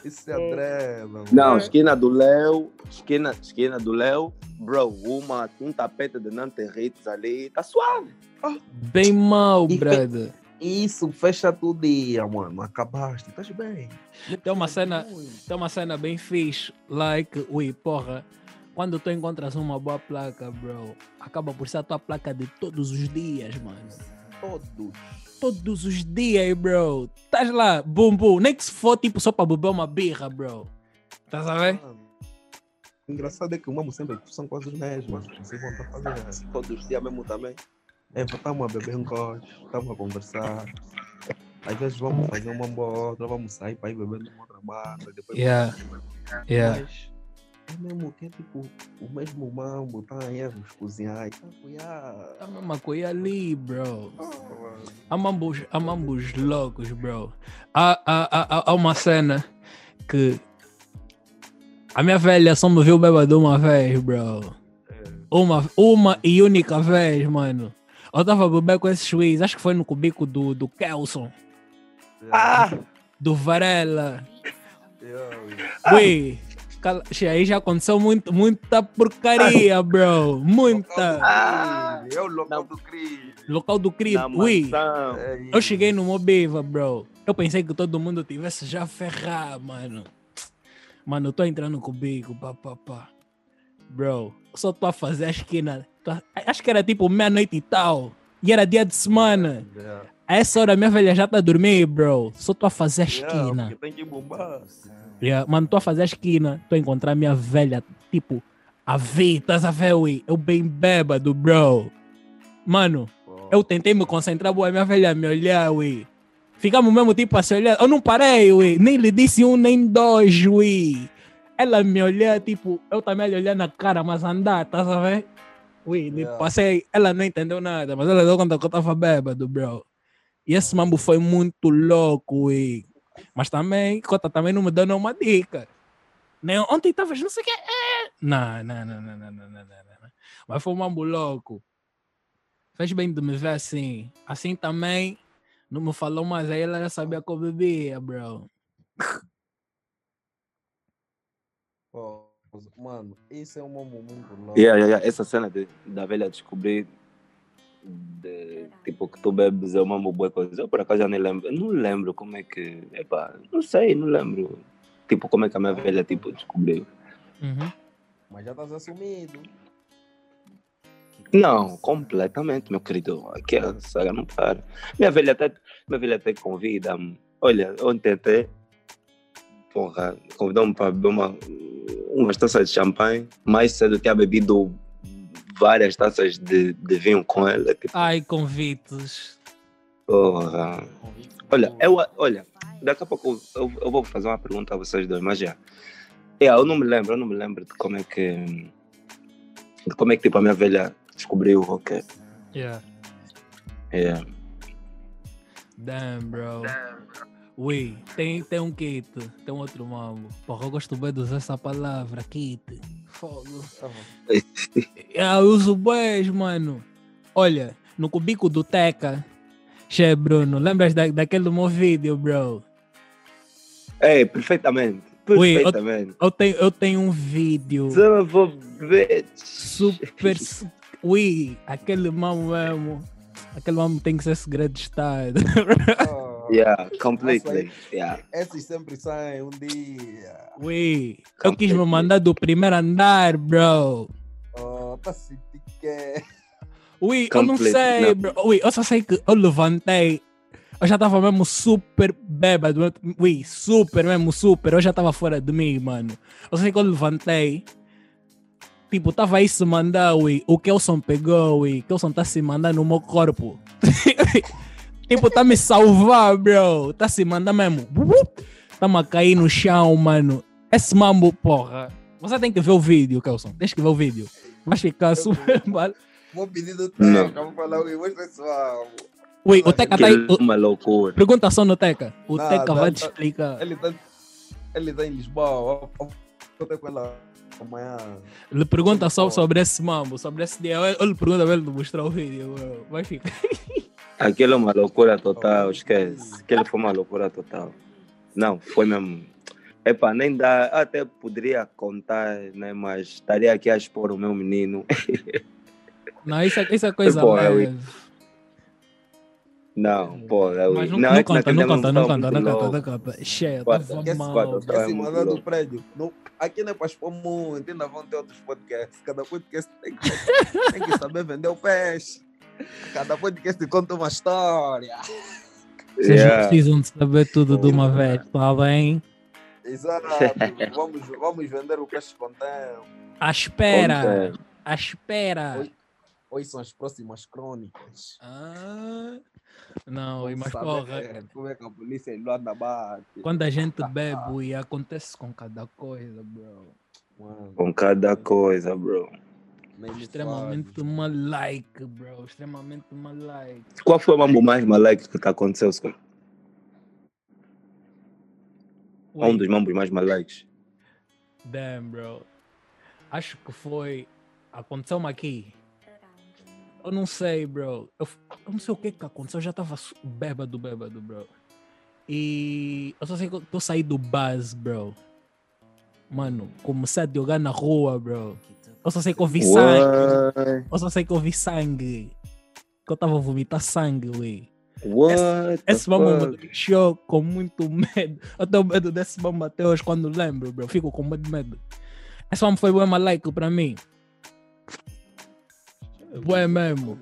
isso é adreno. Não, esquina do Léo, esquina, esquina do Léo, bro, uma, um tapete de Nanterritos ali, tá suave. Bem mal, E- brother. Isso, fecha todo dia, mano. Acabaste, estás bem. Tem uma cena, tem uma cena bem fixe, like, ui, porra, quando tu encontras uma boa placa, bro, acaba por ser a tua placa de todos os dias, mano. Todos. Todos os dias, bro. Estás lá, bum, bum. Nem que se for, tipo, só para beber uma birra, bro. Tá sabendo? Engraçado é que o mamo sempre são quase os mesmos. Vocês vão estar fazendo todos os dias mesmo também. É, estamos a beber um coche, estamos a conversar. Às vezes vamos fazer uma outra, vamos sair para ir beber numa outra banda. Depois Yeah. Yeah. Mas é mesmo é tipo o mesmo mambo, tá aí a nos cozinhar e tá a cuidar. Tá uma coisa ali, bro. Ah, mambos, há mambos loucos, bro. Há, há, há, há- uma cena que a minha velha só me viu bêbado uma vez, bro. É. Uma, uma e única vez, mano. Eu tava a beber com esse juiz, acho que foi no cubico do, do Kelson, Ah! do Varela. Ui, cala- aí já aconteceu muito, muita porcaria, bro. Muita. Ah, é o local do crime. Local do crime. Ui. É eu cheguei no Mobiva, bro. Eu pensei que todo mundo tivesse já ferrado, mano. Mano, eu tô entrando com o bico, pá, pá, pá. Bro, eu só tô a fazer a esquina. A- Acho que era tipo meia-noite e tal. E era dia de semana. Yeah. A essa hora minha velha já tá a dormir, bro. Só tô a fazer a Yeah, esquina. porque tem que bombar. Yeah, mano, tô a fazer a esquina, tô a encontrar minha velha, tipo, a V, estás a ver, ui? Eu bem bêbado, bro. Mano, eu tentei me concentrar, boa, minha velha me olhar, ui. Ficamos mesmo tipo a se olhar. Eu não parei, ui. Nem lhe disse um, nem dois, ui. Ela me olhar, tipo, eu também lhe olhar na cara, mas andar, tá a ver? Ui, Yeah. passei. Ela não entendeu nada, mas ela deu conta que eu tava bêbado, bro. E esse mambo foi muito louco, e... mas também, Cota também não me deu nenhuma dica. Nem, ontem estavas não sei o quê. É... Não, não, não, não, não, não, não, não. Mas foi um mambo louco. Fez bem de me ver assim. Assim também, não me falou mais, aí ela já sabia que eu bebia, bro. Oh, mano, isso é um mambo muito louco. Yeah, yeah, yeah. Essa cena de, da velha descobrir de, tipo que tu bebes é uma boa coisa. Eu por acaso já nem lembro. Eu não lembro como é que. Epá, não sei, não lembro. Tipo, como é que a minha velha tipo, descobriu. Uhum. Mas já estás assumido. Não, completamente, meu querido. Aqui a saga não para. Minha velha até, minha velha até convida-me. Olha, ontem até, porra, convidou-me para beber uma, umas taças de champanhe. Mais cedo tinha bebido várias taças de, de vinho com ela. Tipo, Ai, convites. Porra. Olha, eu, olha, daqui a pouco eu, eu vou fazer uma pergunta a vocês dois, mas já. É, eu não me lembro, eu não me lembro de como é que. De como é que tipo, a minha velha descobriu o rock. Yeah. É. Damn, bro. Ui, tem, tem um kit, tem um outro mambo. Porra, eu gosto bem de usar essa palavra, kit. Fogo. Ah, eu uso bem, mano. Olha, no cubico do Teca, Che, Bruno, lembras da, daquele do meu vídeo, bro? É, perfeitamente. Ui, eu- Perfeitamente. Eu tenho, eu tenho um vídeo super. su- Ui, aquele mambo mesmo. Aquele mambo tem que ser segredo de Estado. Ah, Yeah, completely. Yeah. Esses sempre saem um dia. Ui, eu quis me mandar do primeiro andar, bro. Oh, tá se que Ui, eu não sei, bro. Ui, eu só sei que eu levantei. Eu já tava mesmo super bêbado. Ui, super mesmo, super. Eu já tava fora de mim, mano. Eu sei que eu levantei. Tipo, tava aí se mandar, ui. O Kelson pegou, ui. Kelson tá se mandando no meu corpo. tipo, tá me salvar, bro. Tá se mandando mesmo. Tamo a cair no chão, mano. Esse mambo, porra. Você tem que ver o vídeo, Kelson. Tens que ver o vídeo. Vai ficar super mal. Vou pedir do Não. Teca, vou falar, ui, mas pessoal. Ui, o Teca tá aí. É uma loucura. Pergunta só no Teca. O Não, Teca não, vai não. te explicar. Ele tá, ele tá em Lisboa. Eu- eu Vou ter com ela amanhã. Ele pergunta só sobre esse mambo, sobre esse dia. Ele ele pergunta pra ele mostrar o vídeo. bro. Vai ficar. Aquilo é uma loucura total, esquece. Aquilo foi uma loucura total. Não, foi mesmo. Epá, nem dá. Até poderia contar, né? Mas estaria aqui a expor o meu menino. Não, isso é, isso é coisa Pô, é, leve. Não, pô, eu, Mas não, não, não, é conta, não conta, não conta, não conta, não conta. Cheio, esse mal. É Esse mandar do prédio. Não, aqui não é para expor muito, ainda vão ter outros podcasts. Cada podcast tem que, tem que saber vender o peixe. Cada podcast conta uma história. Vocês Yeah. não precisam de saber tudo de uma vez, tá bem? Exato. vamos, vamos vender o peixe com tempo. À espera, à espera. Oi. Hoje são as próximas crônicas. Ah, não, Vamos mas saber porra, Como é que a polícia em Luanda bate. quando a gente bebe, ui, acontece com cada coisa, bro. Mano, Com cada coisa, bro. Me Extremamente fale. malike, bro. Extremamente malike. Qual foi o mambo mais maluco que te aconteceu? Scott? Ui, Um dos mambos mais malucos. Damn, bro. Acho que foi. Aconteceu-me aqui. Eu não sei, bro. Eu, eu não sei o que que aconteceu. Eu já tava su- bêbado, bêbado, bro. E eu só sei que eu, eu saí do buzz, bro. Mano, comecei a jogar na rua, bro. Eu só sei que eu vi sangue. Eu só sei que eu vi sangue. Que eu tava a vomitar sangue, ui. What? Esse mambo me deixou com muito medo. Eu tenho medo desse mambo até hoje quando lembro, bro. Fico com muito medo. Esse mambo foi bem malaico pra mim. Bué mesmo.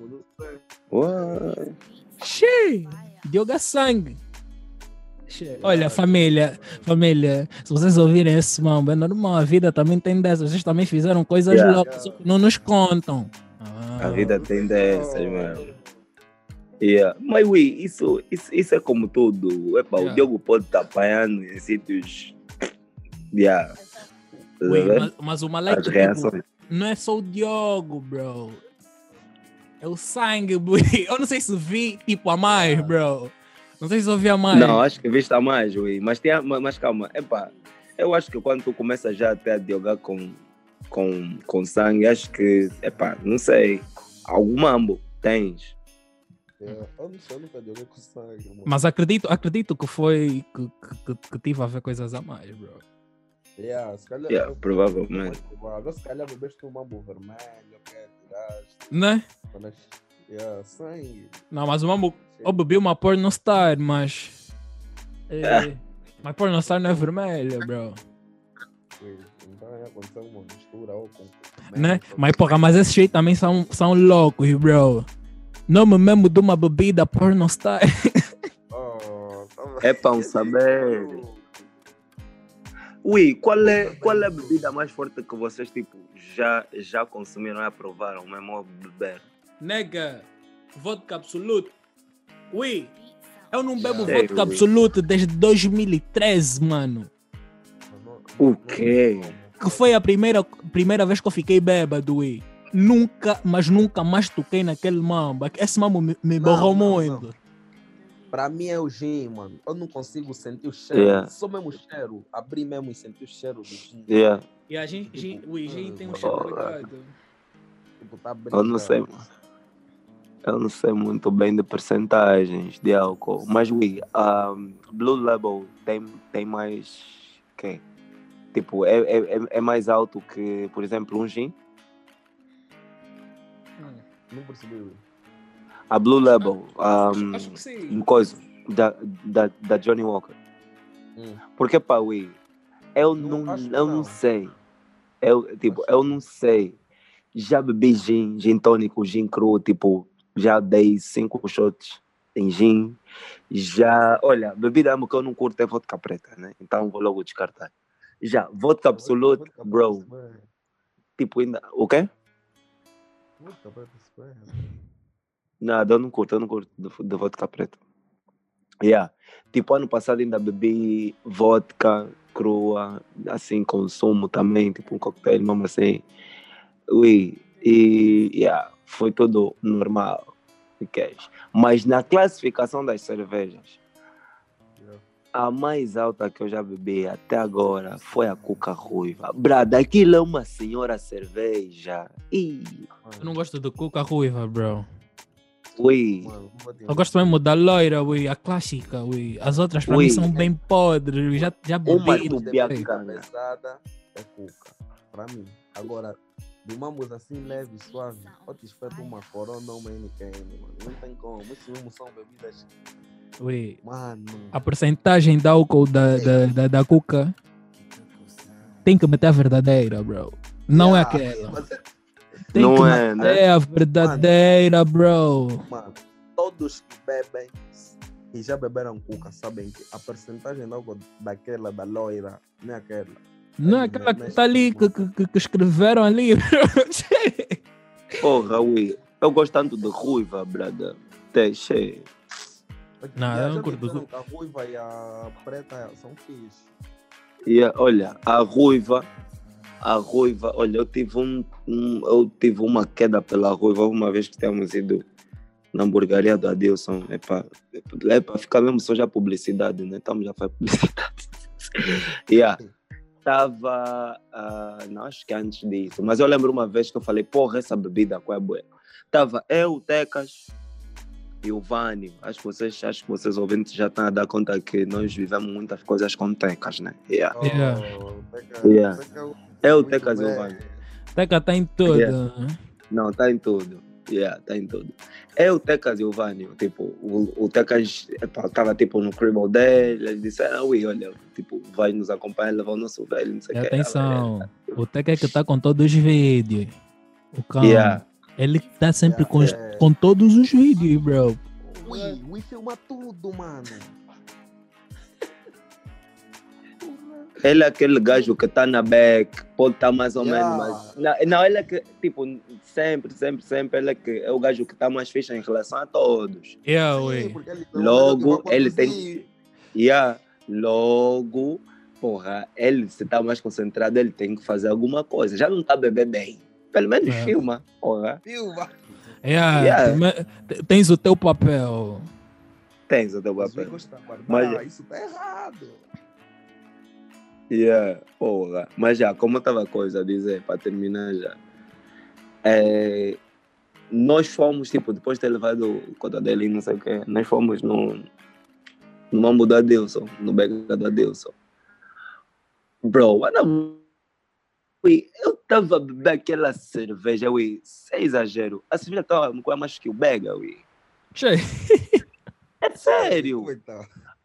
What? Xê! Dioga sangue. Olha, família, família, se vocês ouvirem esse mambo, é normal, a vida também tem dessas. Vocês também fizeram coisas Yeah. loucas, não nos contam. A Ah, vida tem dessas, mano. Yeah. Mas, ui, isso, isso, isso é como tudo. Epa, Yeah. O Diogo pode estar apanhando em sítios. Yeah. ui, Tá mas, mas o As malaico tipo, não é só o Diogo, bro. É o sangue, bro. Eu não sei se vi, tipo, a mais, bro. Não sei se eu vi a mais. Não, acho que viste a mais, ui. Mas, tem, a- mas, mas calma, epa, eu acho que quando tu começas já até a diogar com, com, com sangue, acho que, epa, não sei, algum mambo tens. É, Eu não sei, eu nunca joguei com sangue. mano. Mas acredito, acredito que foi que, que, que, que tive a ver coisas a mais, bro. Yeah, se calhar. Yeah, provavelmente. Agora, se calhar bebeste um mambo vermelho, ok? Tiraste. Né? Mas, yeah, sangue. Não, mas o mambo. Bebi uma pornostar, mas. É, mas pornostar não é vermelha, bro. Então aí aconteceu uma mistura ou com. Né? Mas porra, mas esses aí também são, são loucos, bro. Nome mesmo de uma bebida pornostar. Oh, tava- É para um saber. Ui, qual é, qual é a bebida mais forte que vocês tipo, já, já consumiram e aprovaram mesmo ao beber? Nega, vodka absoluto. Ui, eu não bebo Sério, vodka ui. absoluto desde 2013, mano. O quê? Que foi a primeira, primeira vez que eu fiquei bêbado, ui. Nunca, mas nunca mais toquei naquele mambo. Esse mambo me, me Não, borrou não, muito. Pra mim é o gin, mano. Eu não consigo sentir o cheiro. Yeah. Só mesmo o cheiro. Abrir mesmo e sentir o cheiro do gin. Yeah. E a gente, gin, ui, gin tem um Oh, cheiro cuidado. Tipo, tá Eu não sei, brincando. Eu não sei muito bem de percentagens de álcool, mas ui, um, Blue Label tem, tem mais. Que? Tipo, é, é, é- é mais alto que, por exemplo, um gin. Não percebi. A Blue Label, Acho, um, acho que sim. coisa, da, da, da Johnny Walker. Hum. Porque, pá, ui, eu Não, não, eu não não. sei. Eu, tipo, Acho eu não sei. Já bebi gin, gin tônico, gin cru, tipo, já dei cinco shots em gin. Já, olha, bebida que eu não curto é vodka preta, né? Então vou logo descartar. Já, vodka absolute, Vodka bro, tipo, ainda, o quê? Vodka preta se. Nada, eu não curto, eu não curto de, de vodka preta. Yeah. Tipo, ano passado ainda bebi vodka crua, assim, consumo também, tipo um coquetel, mesmo assim. Ui, e yeah, foi tudo normal. Mas na classificação das cervejas, a mais alta que eu já bebi até agora foi a Cuca Ruiva. Brada, aquilo é uma senhora cerveja. Ih, Eu não gosto do Cuca Ruiva, bro. ui. Eu gosto mesmo da loira, ui, a clássica, ui. As outras para Ui. mim são bem podres, ui. Já, já Uma bebi. Bebida Bacana. pesada é cuca. Pra mim. Agora, de mamos assim leve, suave, eu te espero uma corona ou uma NKM, mano. Não tem como. Isso mesmo são bebidas. Ui. Mano. A porcentagem de álcool da, da, da, da Cuca tem que meter a verdadeira, bro. Não é Yeah, aquela. Mas, é- Tem Não que é, meter né? a verdadeira, bro. mano, todos que bebem e já beberam cuca sabem que a porcentagem de álcool daquela, da loira, não é aquela. Não é aquela que tá ali, que, que, que escreveram ali. Porra, ui. Eu gosto tanto de ruiva, brada. Deixa. Não, eu não curto A ruiva e a preta são fixe. E a- olha, a ruiva, a ruiva, olha, eu tive um, um- eu tive uma queda pela ruiva uma vez que tínhamos ido na hamburgueria do Adilson. É para é pra ficar mesmo só já publicidade, né? Estamos já fazendo publicidade. yeah. Tava, ah, não acho que antes disso, mas eu lembro uma vez que eu falei, porra, essa bebida qual é boa? Tava eu, o Tecas e o Vânio. Acho que vocês, acho que vocês ouvintes já estão a dar conta que nós vivemos muitas coisas com Tecas, né? Yeah. Yeah. Oh, Teca- Yeah. Teca- É o muito Tecas e o. Vânio. Teca tá em tudo. Yeah. né? Não, tá em tudo. Yeah, tá em tudo. É o Tecas e o Vânio. Tipo, o, o Tecas tava tipo no cribble dele. Eles disseram, ui, olha, tipo, vai nos acompanhar, levar o nosso velho, não sei o que. Atenção, o Teca é que tá com todos os vídeos. O cão. Yeah. Ele tá sempre com, os- Yeah. com todos os vídeos, bro. Ui, Ui filma tudo, mano. Ele é aquele gajo que tá na back, pode estar mais ou Yeah. menos, mas. Não, não, ele é que, tipo, sempre, sempre, sempre, ele é, que, é o gajo que tá mais fixe em relação a todos. Yeah, Sim, ué. ele- Logo, ele tem- conduzir. Yeah. Logo, porra, ele se tá mais concentrado, ele tem que fazer alguma coisa. Já não tá bebendo bem. Pelo menos É. filma, porra. Filma. Yeah, Yeah. Tens o teu papel. Tens o teu Mas papel. Guardar, Mas- Isso tá errado. Yeah, porra. Mas já, como estava a coisa a dizer, para terminar já. É, nós fomos, tipo, depois de ter levado o cota dele e não sei o quê, nós fomos no, no mambo do Adilson, no beca do Adilson. Bro, ui, eu tava bebendo aquela cerveja, ui, sem exagero. A cerveja tava com mais que o Bega, ui. É sério.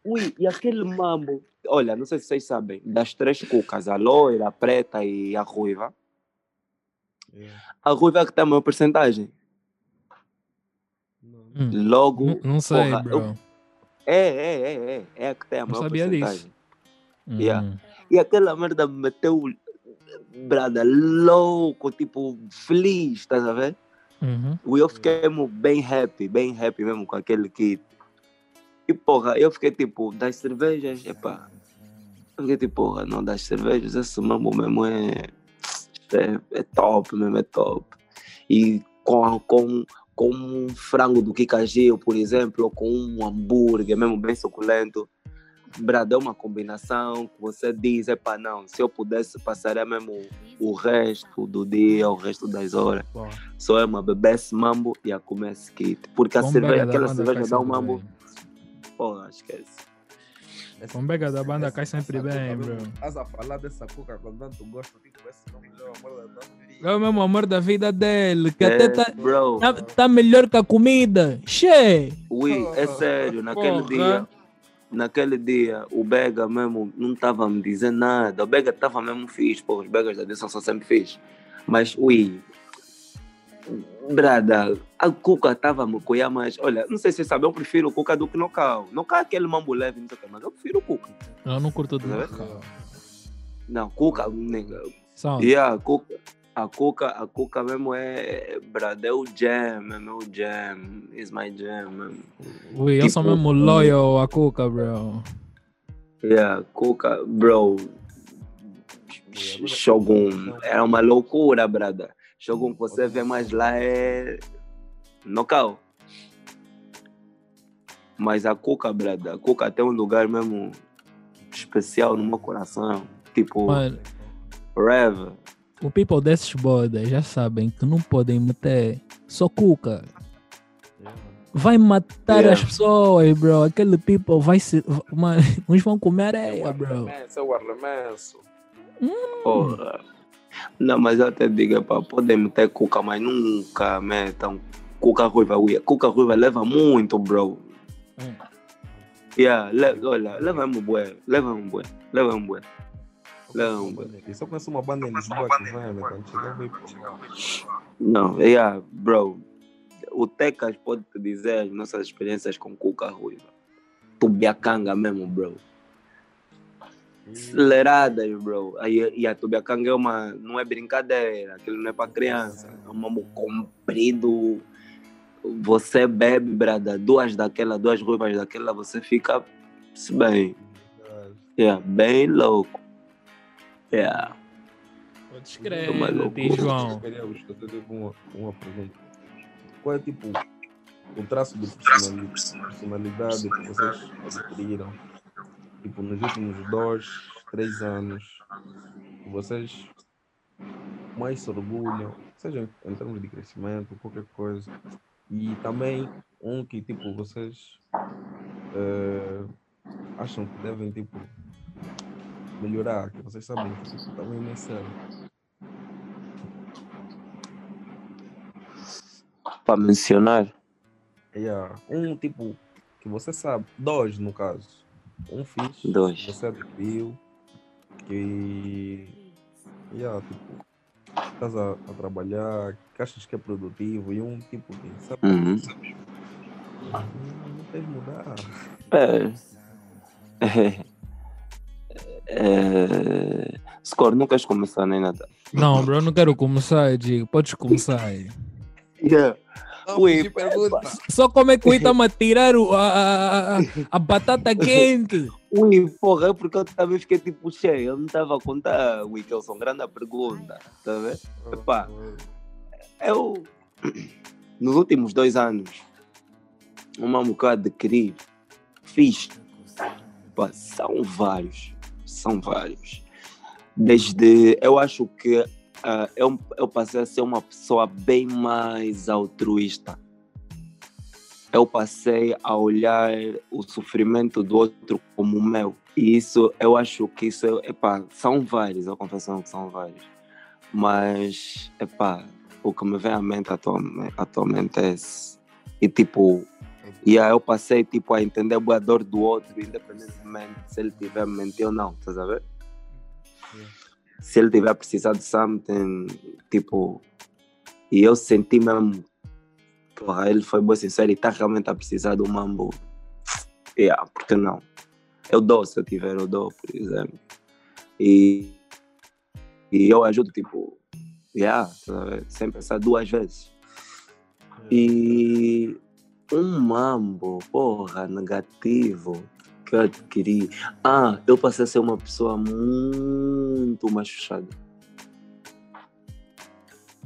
Ui, e aquele mambo. Olha, não sei se vocês sabem, das três cucas, a loira, a preta e a ruiva, a ruiva é que tem a maior porcentagem. Hum, Logo, Não, não sei, porra, bro. eu- é, é, é, é, é a que tem a Não maior sabia disso. porcentagem. Hum. yeah. E aquela merda me meteu, brada, louco, tipo, feliz, estás a ver? Uhum. E eu fiquei bem happy, bem happy mesmo com aquele kit. E porra, eu fiquei tipo, das cervejas, epá. Fiquei tipo, porra, não, das cervejas, esse mambo mesmo é, é, é top, mesmo é top. E com, com, com um frango do Kikagil, por exemplo, ou com um hambúrguer mesmo bem suculento. Brad, é uma combinação que você diz, epá, não, se eu pudesse passaria mesmo o resto do dia, o resto das horas, Pô, só é uma beber esse mambo e a comer esse kit. Porque a Bombega cerveja, aquela cerveja dá um mambo, porra, esquece. Bombega da banda cai sempre bem, coca bro. Estás a falar dessa coca com tanto gosto, tipo, esse não me deu amor da tua vida. É o mesmo amor da vida dele, que É, até tá, bro, tá, tá melhor que a comida. Che! ui, é sério, naquele Porra. dia, naquele dia, o Bega mesmo não estava a me dizer nada. O Bega estava mesmo fixe, pô, os Begas da edição são sempre fixe. Mas, ui, brada, a Cuca estava a me coiar mais. Olha, não sei se você sabe, eu prefiro o Cuca do que Nocal. Nocal é aquele mambo leve, não sei o que, mas eu prefiro o Cuca. Eu não curto do local. Não, Cuca, nega. E a Cuca, a Cuca, a Cuca mesmo é, brada, é o jam, é o jam, is my jam, mesmo. Ui, eu sou tipo, mesmo loyal a Cuca, bro. Yeah, Cuca, bro, Sh- Shogun, é uma loucura, brada. Shogun que você vê mais lá é Nocal. Mas a Cuca, brada, a Cuca tem um lugar mesmo especial no meu coração. Tipo, Mano, Rev. o people desses bodas já sabem que não podem meter só Cuca. Vai matar Yeah. as pessoas, bro. Aquele people vai se. Mano, uns vão comer areia, bro. Esse é o arremesso. Porra. Não, mas eu até digo, pá, podem meter cuca, mas nunca metam cuca ruiva. Ui, Cuca ruiva leva muito, bro. Hum. Yeah, le, olha, leva um bué, leva um bué, leva um bué. Não, Eu só conheço uma banda em Lisboa que vem, né? Quando Não, yeah, bro. O Tecas pode te dizer as nossas experiências com cuca ruiva. Tubiacanga mesmo, bro. Aceleradas, bro. Aí, e a Tubiacanga é uma. Não é brincadeira, aquilo não é para criança. É um mambo comprido. Você bebe, brada, duas daquela, duas ruivas daquela, você fica se bem. Yeah, bem louco. Yeah. Podes crer, João. Queria vos fazer uma, uma pergunta. Qual é tipo o traço de personali- personalidade que vocês adquiriram? Tipo, nos últimos dois, três anos, vocês mais se orgulham, seja em termos de crescimento, qualquer coisa. E também um que tipo vocês eh, acham que devem tipo melhorar, que vocês sabem que tipo, também não é sério. Para mencionar. Yeah. Um tipo que você sabe, dois no caso. Um fiz, Dois. você adquiriu, que yeah, tipo, estás a, a trabalhar, que achas que é produtivo, e um tipo que sabe, Uhum. não, não tens de mudar. É. É. é... Score, não queres começar nem nada. Não, bro, eu não quero começar, Digo. Podes começar aí. Yeah. Ui. Só como é que o Itama a tirar o- a, a, a, batata quente? Ui, porra, é porque eu também fiquei tipo cheio. Eu não estava a contar, Ui, que são grande pergunta. Tá vendo? Epá. Eu, nos últimos dois anos, uma que eu adquiri, fiz. Pá, são vários. São vários. Desde. Eu acho que ah, eu, eu passei a ser uma pessoa bem mais altruísta. Eu passei a olhar o sofrimento do outro como o meu. E isso, eu acho que isso, epá, são vários, eu confesso que são vários. Mas, epá, o que me vem à mente atualmente, atualmente é esse. E tipo, e aí eu passei tipo, a entender a dor do outro, independentemente se ele tiver mentir ou não, estás a ver? Se ele tiver precisado de something, tipo, e eu senti mesmo, porra, ele foi bom sincero e está realmente a precisar do mambo. Yeah, por que não? Eu dou, se eu tiver, eu dou, por exemplo. E, e eu ajudo, tipo, yeah, tá a ver? sem pensar duas vezes. E um mambo, porra, negativo que eu adquiri. Ah, eu passei a ser uma pessoa muito mais fechada.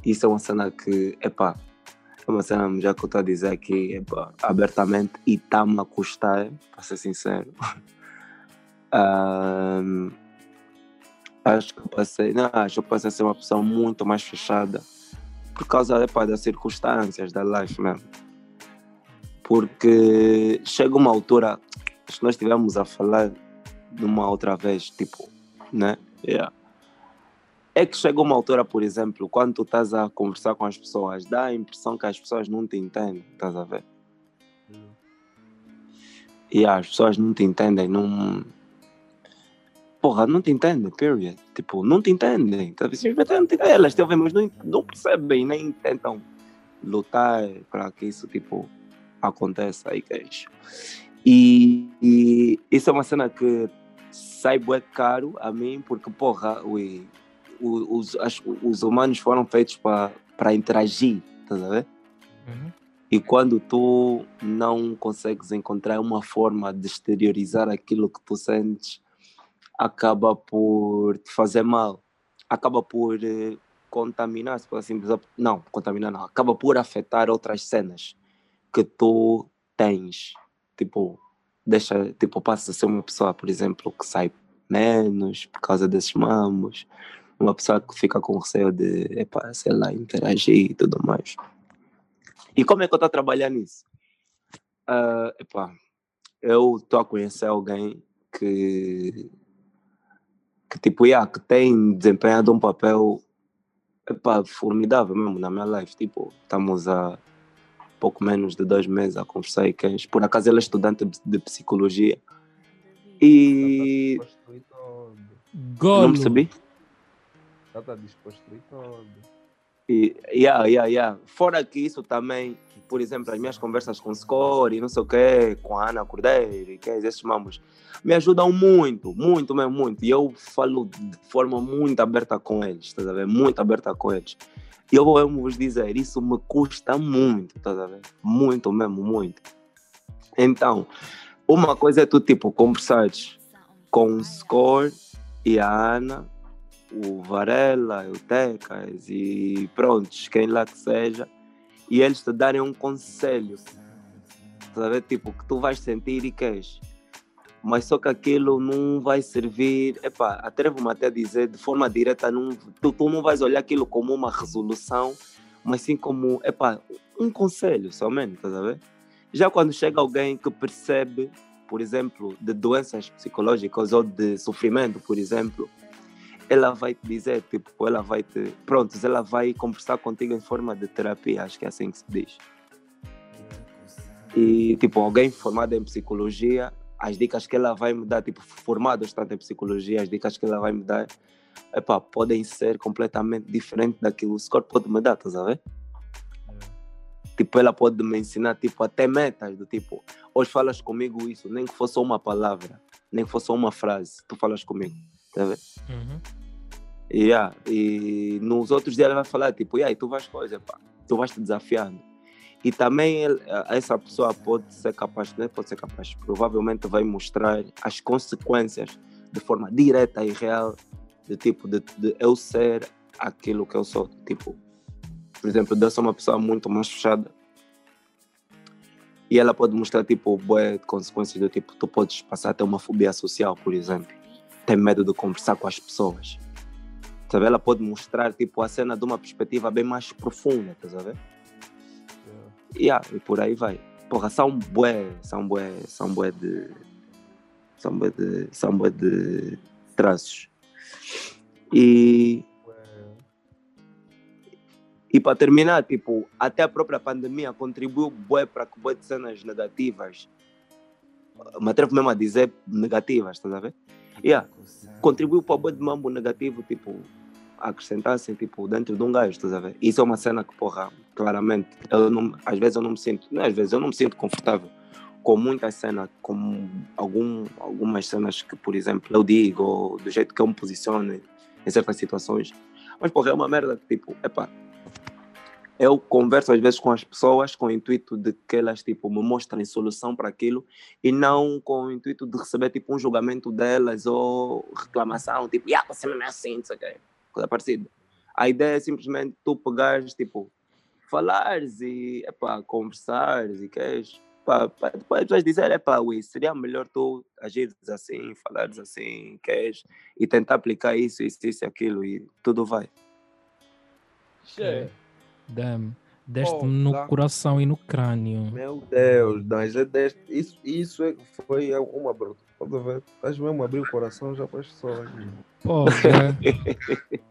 Isso é uma cena que, epá, é uma cena já que eu estou a dizer aqui epá, abertamente e está-me a custar, para ser sincero. um, acho que eu passei, não, acho que eu passei a ser uma pessoa muito mais fechada por causa epá, das circunstâncias da life mesmo. Porque chega uma altura, se nós estivermos a falar de uma outra vez, tipo, né? Yeah. É que chega uma altura, por exemplo, quando tu estás a conversar com as pessoas, dá a impressão que as pessoas não te entendem, estás a ver? E yeah, as pessoas não te entendem, não. Porra, não te entendem, period. Tipo, não te entendem. Tá? Simplesmente elas te ouvem, mas não, não percebem, nem tentam lutar para que isso, tipo, aconteça aí, que isso. E, e isso é uma cena que sai bué caro a mim, porque, porra, ui, os, as, os humanos foram feitos para interagir, tá a ver? Uhum. E quando tu não consegues encontrar uma forma de exteriorizar aquilo que tu sentes, acaba por te fazer mal, acaba por eh, contaminar, se for assim, não, contaminar não, acaba por afetar outras cenas que tu tens, tipo, deixa, tipo, passa a ser uma pessoa, por exemplo, que sai menos por causa desses mamos, uma pessoa que fica com receio de, epa, sei lá, interagir e tudo mais. E como é que eu estou a trabalhar nisso? Uh, epa, eu estou a conhecer alguém que, que tipo, yeah, que tem desempenhado um papel epa, formidável mesmo na minha life. Tipo, estamos a pouco menos de dois meses a conversar e quem, por acaso ele é estudante de psicologia. E. Golo. Não percebi? Já está e todo. E, yeah, yeah, yeah. Fora que isso também, por exemplo, as minhas conversas com o Score e não sei o quê, com a Ana Cordeiro e que esses mamos, me ajudam muito, muito mesmo, muito. E eu falo de forma muito aberta com eles, estás a ver? Muito aberta com eles. E eu vou vos dizer, isso me custa muito, estás a ver? Muito mesmo, muito. Então, uma coisa é tu, tipo, conversares com o Score e a Ana o Varela, o Tecas e pronto, quem lá que seja, e eles te darem um conselho, sabe? Tipo, que tu vais sentir e queres. Mas só que aquilo não vai servir, epá, atrevo-me até a dizer de forma direta, não, tu, tu não vais olhar aquilo como uma resolução, mas sim como, epá, um conselho somente, estás a ver? Já quando chega alguém que percebe, por exemplo, de doenças psicológicas ou de sofrimento, por exemplo, ela vai te dizer, tipo, ela vai te. Pronto, ela vai conversar contigo em forma de terapia, acho que é assim que se diz. E, tipo, alguém formado em psicologia, as dicas que ela vai me dar, tipo, formado tanto em psicologia, as dicas que ela vai me dar, epá, podem ser completamente diferentes daquilo que o Scott pode me dar, estás a ver? Tipo, ela pode me ensinar, tipo, até metas, do tipo, hoje falas comigo isso, nem que fosse uma palavra, nem que fosse uma frase, tu falas comigo, tá vendo? Uhum. Yeah. E nos outros dias ela vai falar, tipo, e aí, tu vais coisa, pá, tu vais te desafiando. E também essa pessoa pode ser capaz, não é pode ser capaz, provavelmente vai mostrar as consequências de forma direta e real, de tipo, de, de eu ser aquilo que eu sou. Tipo, por exemplo, eu sou uma pessoa muito mais fechada. E ela pode mostrar, tipo, boas consequências do tipo, tu podes passar a ter uma fobia social, por exemplo. Tem medo de conversar com as pessoas? Ela pode mostrar tipo, a cena de uma perspectiva bem mais profunda, tá a ver? Yeah. e por aí vai. Porra, são bué, são bué, são bué de. São bué de. São bué de traços. E. E para terminar, tipo, até a própria pandemia contribuiu bué para que bué de cenas negativas, me atrevo mesmo a dizer negativas, estás a ver? Yeah. Contribuiu para bué de mambo negativo, tipo, acrescentassem tipo, dentro de um gajo, estás a ver? Isso é uma cena que, porra, claramente, eu não, às vezes eu não me sinto, não, às vezes eu não me sinto confortável com muitas cenas, com algum, algumas cenas que, por exemplo, eu digo, ou do jeito que eu me posiciono em certas situações. Mas, porra, é uma merda que, tipo, epá, eu converso às vezes com as pessoas com o intuito de que elas tipo me mostrem solução para aquilo e não com o intuito de receber tipo um julgamento delas ou reclamação, tipo, yeah, você não é assim, não sei o quê, coisa parecida. A ideia é simplesmente tu pegares, tipo, falares e, epá, conversares e queres, pá, pá, depois pessoas dizer, epá, ui, seria melhor tu agires assim, falares assim, queres, e tentar aplicar isso, isso, isso aquilo e tudo vai. Che, Damn. Deste-me Oh, no coração e no crânio. Meu Deus, Dães, é deste, isso, isso é, foi uma bruta. Estás mesmo abrir o coração já para as pessoas. Porra.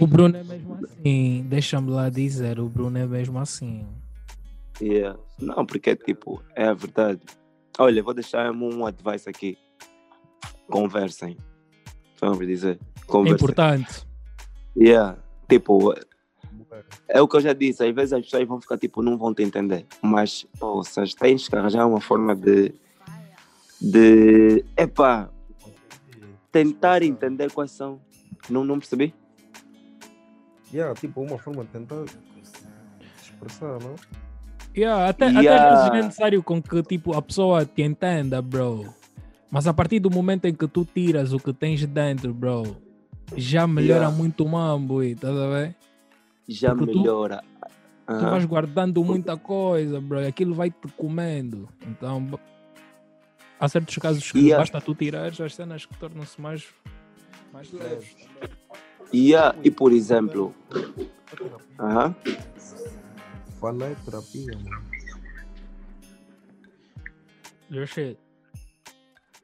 o Bruno é mesmo assim. Deixa-me lá dizer, o Bruno é mesmo assim. Yeah. Não, porque tipo, é a verdade. Olha, vou deixar um advice aqui. Conversem. Vamos dizer. É Conversem. importante. Yeah. Tipo, é o que eu já disse. Às vezes as pessoas vão ficar tipo, não vão te entender. Mas, poças, tens que arranjar uma forma de. de. Epá, tentar entender quais são. Não, não percebi? Yeah, tipo, uma forma de tentar expressar, não? Yeah, até, até Yeah. às vezes não é necessário com que tipo, a pessoa te entenda, bro. Mas a partir do momento em que tu tiras o que tens dentro, bro, já melhora Yeah. muito o mambo, e estás a ver? Já Porque tu- melhora. Tu Aham. vais guardando muita coisa, bro, e aquilo vai te comendo. Então, há certos casos que Yeah. basta tu tirar as cenas que tornam-se mais, mais leves. Yeah, e por exemplo. Aham. Falar é terapia, mano.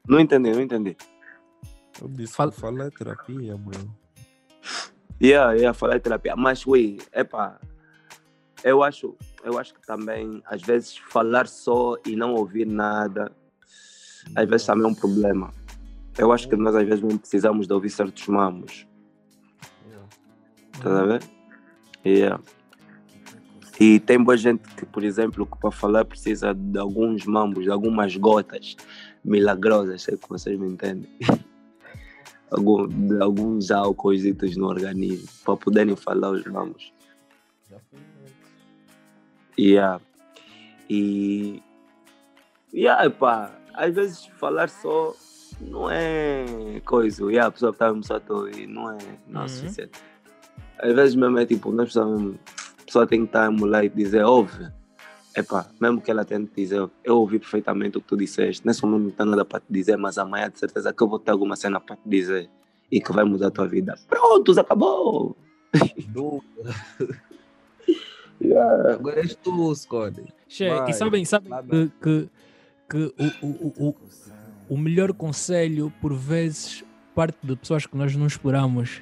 Não entendi, não entendi. Eu disse Fala- falar é terapia, bro. Yeah, yeah, falar de terapia. Mas, ui, epá, eu acho, eu acho que também, às vezes, falar só e não ouvir nada, às vezes também é um problema. Eu acho que nós, às vezes, não precisamos de ouvir certos mamos. Estás a ver? Yeah. E tem boa gente que, por exemplo, que para falar precisa de alguns mambos, de algumas gotas milagrosas, sei que vocês me entendem. Algum, de alguns álcools no organismo para poderem falar os mambos. Yeah. E. Yeah, pá, às vezes falar só não é coisa. Yeah, a pessoa está mesmo só a ouvir, não é, não é Uhum. suficiente. Às vezes mesmo é tipo, nós precisamos, a pessoa tem que estar a emular e dizer, ouve. Epá, mesmo que ela tente dizer, eu ouvi perfeitamente o que tu disseste, nesse momento não tem nada para te dizer, mas amanhã de certeza que eu vou ter alguma cena para te dizer e que vai mudar a tua vida. Pronto, acabou! Yeah. Agora és tu, Scotty. Che, Vai, e sabem, sabem que, que, que o, o, o, o, o melhor conselho, por vezes, parte de pessoas que nós não esperamos.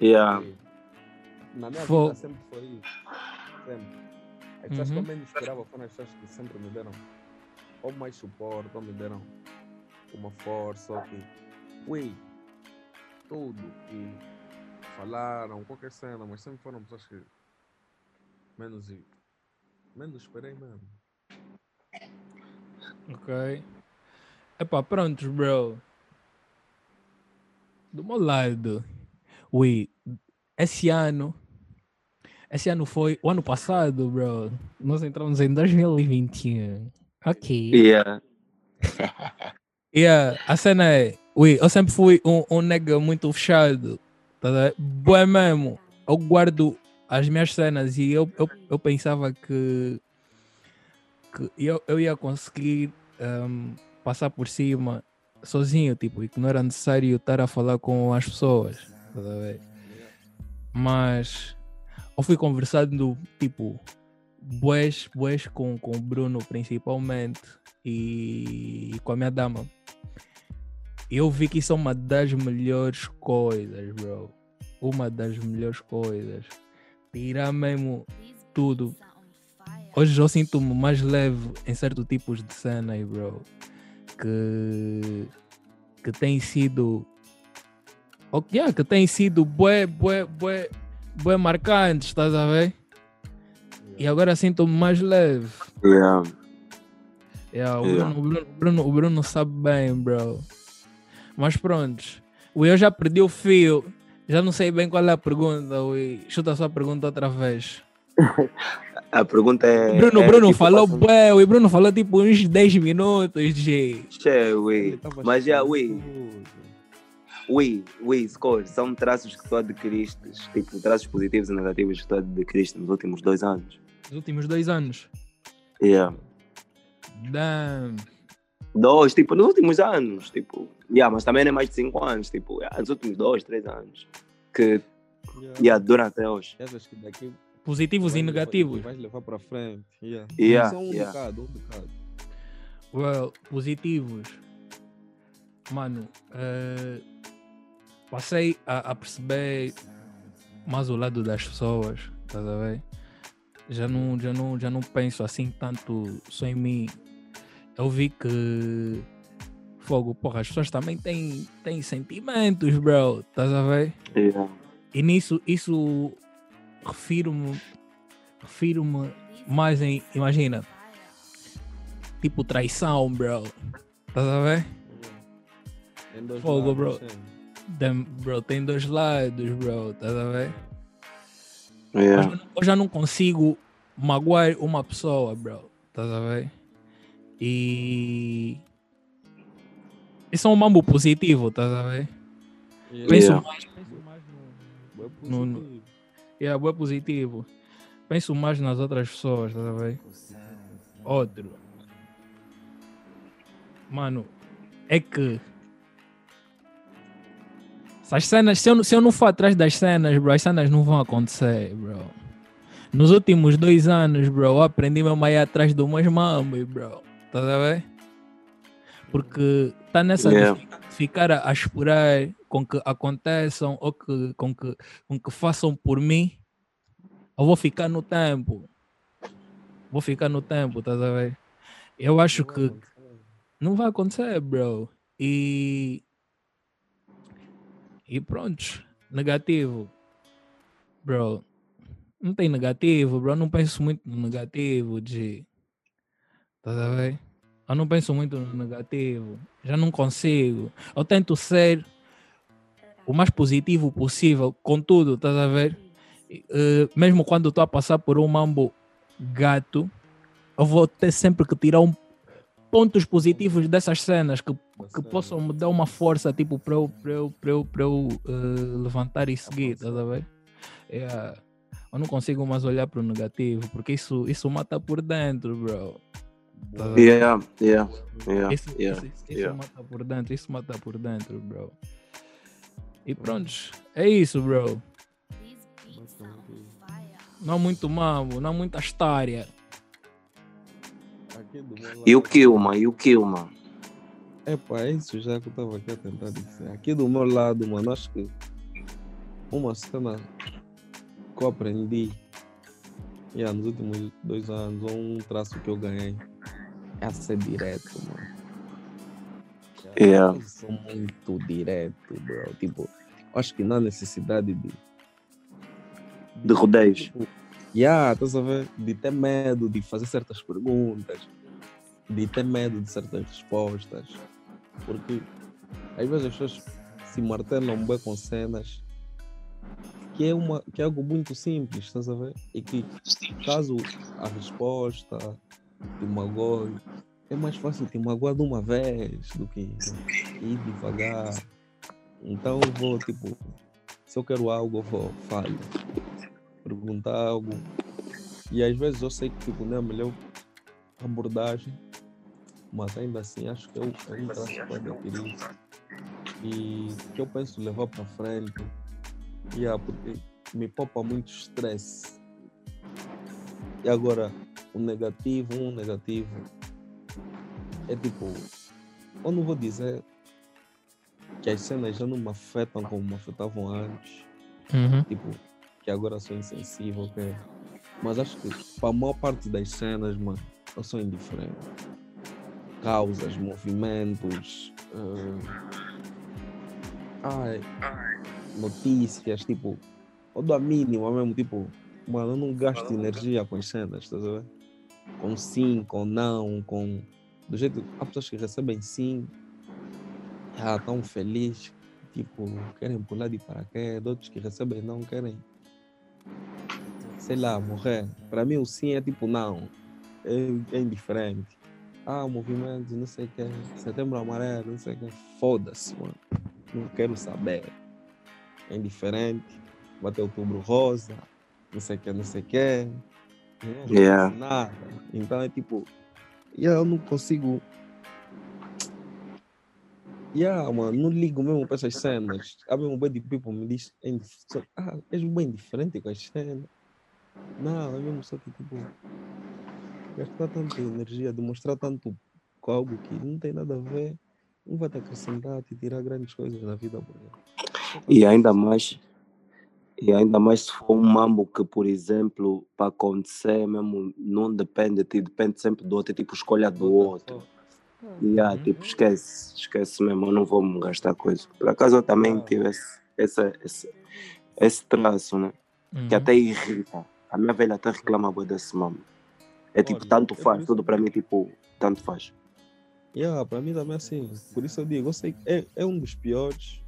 Yeah. Na minha Fo- vida sempre foi isso. Sempre. As pessoas Uhum. que eu menos esperava foram as pessoas que sempre me deram ou mais suporte, ou me deram uma força, ou que. Ui, tudo que falaram, qualquer cena, mas sempre foram pessoas que menos, menos esperei mesmo. Ok? Epá, prontos, bro. Do meu lado, ui, esse ano, esse ano foi o ano passado, bro. Nós entramos em 2021. Ok. Yeah. Yeah, a cena é, ui, eu sempre fui um, um nega muito fechado. Tá? Boa mesmo. Eu guardo as minhas cenas e eu, eu, eu pensava que, que eu, eu ia conseguir ehm, passar por cima sozinho, tipo, e que não era necessário estar a falar com as pessoas. Tá? Mas eu fui conversando, tipo, boas, boas com, com o Bruno principalmente e, com a minha dama. Eu vi que isso é uma das melhores coisas, bro. Uma das melhores coisas. Tirar mesmo tudo. Hoje eu sinto-me mais leve em certos tipos de cenas, bro. Que, que tem sido. Oh, yeah, que tem sido bué, bué, bué, bué marcantes, estás a ver? E agora sinto-me mais leve. Yeah. Yeah, o, Yeah. Bruno, o, Bruno, o Bruno- o Bruno sabe bem, bro. Mas pronto. Eu já perdi o fio Já não sei bem qual é a pergunta, ui. Chuta a sua pergunta outra vez. A pergunta é. Bruno, é, Bruno tipo, falou, passando- bué, ui. Bruno falou tipo uns 10 minutos de. Che, tava Mas já, ui. Ui, ui, score. São traços que tu adquiriste, tipo, traços positivos e negativos que tu adquiriste nos últimos dois anos. Nos últimos dois anos. Yeah. Damn. Dois, tipo, nos últimos anos, tipo. Yeah, mas também não é mais de cinco anos, tipo, yeah, nos últimos dois, três anos. Que, Yeah. yeah, duram até hoje. E daqui Positivos e vais levar- negativos. Vais levar para frente. Yeah. Yeah, Só um yeah. bocado, um bocado. Well, positivos. Mano, eh, passei a, a perceber mais o lado das pessoas, estás a ver? Já não, já, não, já não penso assim tanto só em mim. Eu vi que fogo, porra, as pessoas também têm, têm sentimentos, bro, estás a ver? Yeah. E nisso, isso refiro-me refiro-me mais em, imagina, tipo traição, bro. Estás a ver? Fogo, lados, bro. Bro, tem dois lados, bro. Estás a ver? Eu, Yeah. já não- eu já não consigo magoar uma pessoa, bro. Estás a ver? E. Isso é um mambo positivo, estás a ver? Yeah. Penso Yeah. mais, penso mais no, Bué No-. Yeah, bué positivo. Penso mais nas outras pessoas, tá a ver? Outro. Mano, é que. Se as cenas, se eu, não- se eu não for atrás das cenas, bro, as cenas não vão acontecer, bro. Nos últimos dois anos, bro, eu aprendi mesmo a ir atrás do meus mambos, bro. Tá a ver? Porque tá nessa Yeah. de fi- ficar a, a esperar com que aconteçam ou que, com, que, com que façam por mim, eu vou ficar no tempo. Vou ficar no tempo, tá a ver? Eu acho que não vai acontecer, bro. E. E pronto. Negativo. Bro. Não tem negativo, bro. Eu não penso muito no negativo de. Tá a ver? Eu não penso muito no negativo. Já não consigo. Eu tento ser o mais positivo possível com tudo, estás a ver? Eh, mesmo quando estou a passar por um mambo gato, eu vou ter sempre que tirar um pontos positivos dessas cenas que, que possam me dar uma força tipo para eu, para eu, para eu, para eu eh, levantar e seguir, estás a ver? Yeah. Eu não consigo mais olhar para o negativo porque isso, isso mata por dentro, bro. Tá? Yeah, yeah, yeah, Isso, yeah, isso, isso yeah. mata por dentro, isso mata por dentro, bro. E pronto, é isso, bro. Não muito mambo, não muita história. E o Kilma, e o Kilma. Epa, é isso já que eu estava aqui a tentar dizer. Aqui do meu lado, mano, acho que uma cena que eu aprendi yeah, nos últimos dois anos, ou um traço que eu ganhei, é ser direto, mano. Yeah. Eu sou muito direto, bro. Tipo, acho que não há necessidade de. De rodeios. Tipo, yeah, estás a ver? De ter medo de fazer certas perguntas, de ter medo de certas respostas. Porque às vezes as pessoas se martelam bem com cenas que é, uma, que é algo muito simples, estás a ver? E que caso a resposta te magoe, é mais fácil te magoar de uma vez do que ir devagar. Então eu vou, tipo, se eu quero algo, eu vou, falo perguntar algo. E às vezes eu sei que tipo, não é a melhor abordagem, mas ainda assim acho que é um é um traço que pode adquirir e que eu penso levar para frente. Yeah, porque me poupa muito estresse. E agora, o negativo, um negativo, é tipo, eu não vou dizer que as cenas já não me afetam como me afetavam antes Uhum. tipo, que agora sou insensível, ok? Mas acho que para a maior parte das cenas, mano, eu sou indiferente. Causas, movimentos, ah, ai, notícias, tipo, eu dou a mínima mesmo, tipo, mano, eu não gasto energia com as cenas, estás a ver? Com sim, com não, com. Do jeito. Há pessoas que recebem sim, ah, tão feliz, tipo, querem pular de paraquedas, outros que recebem não querem, sei lá, morrer. Para mim o sim é tipo não, é, é indiferente. Ah, movimento, não sei o que, setembro amarelo, não sei o que, foda-se, mano. Não quero saber. É indiferente, vai ter outubro rosa, não sei o que, não sei o que. Não Yeah. nada. Então é tipo, yeah, eu não consigo. Yeah, mano, não ligo mesmo para essas cenas. Há mesmo bem de people me diz, é ah, és bem diferente com as cenas. Não, é mesmo só que tipo, gastar tanta energia, demonstrar tanto com algo que não tem nada a ver, não vai te acrescentar, te tirar grandes coisas na vida. E ainda mais, e ainda mais se for um mambo que, por exemplo, para acontecer mesmo, não depende de ti, depende sempre do outro, é tipo escolha do outro. E yeah, Uhum. tipo, esquece, esquece mesmo, eu não vou me gastar coisa. Por acaso eu também Ah. tive esse, esse, esse, esse traço, né? Que Uhum. até irrita. A minha velha até reclama bué desse mambo. É tipo, Olha, tanto é faz, tudo para mim, tipo, tanto faz. Yeah, para mim também é assim. Por isso eu digo, eu sei que é, é um dos piores.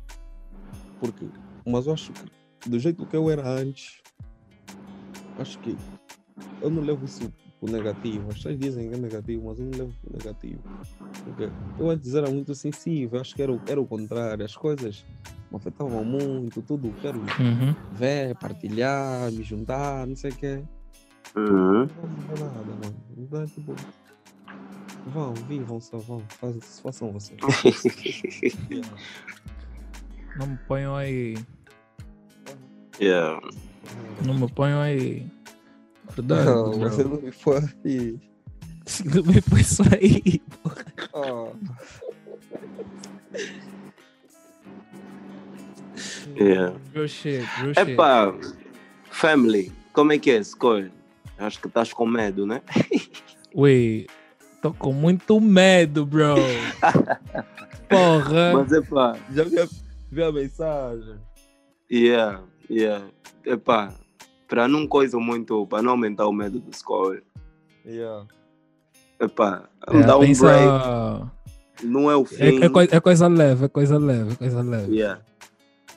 Porque, mas eu acho que do jeito que eu era antes, acho que eu não levo isso pro negativo. As pessoas dizem que é negativo, mas eu não levo pro negativo. Porque eu antes era muito sensível, acho que era, o- era o contrário. As coisas me afetavam muito, tudo. Quero Uhum. ver, partilhar, me juntar, não sei o quê. Uhum. Não muda nada, mano. Então, é tipo, vão, vivam só, vão, faz, façam vocês. Yeah. Não me ponham aí. yeah. Não me ponham aí. Verdade. Não, bro. você não me foi. Não me põe isso aí. Oh. Yeah. Real shit, real shit. Epá, family, como é que é coisa? Acho que estás com medo, né? Ui, tô com muito medo, bro. Porra. Mas epá, Já vi a, vi a mensagem. yeah, yeah. Epá, para não coisa muito, para não aumentar o medo do score, Yeah. É, dá um pensa- break, não é o fim. É, é, coi- é coisa leve, é coisa leve, é coisa leve. Yeah.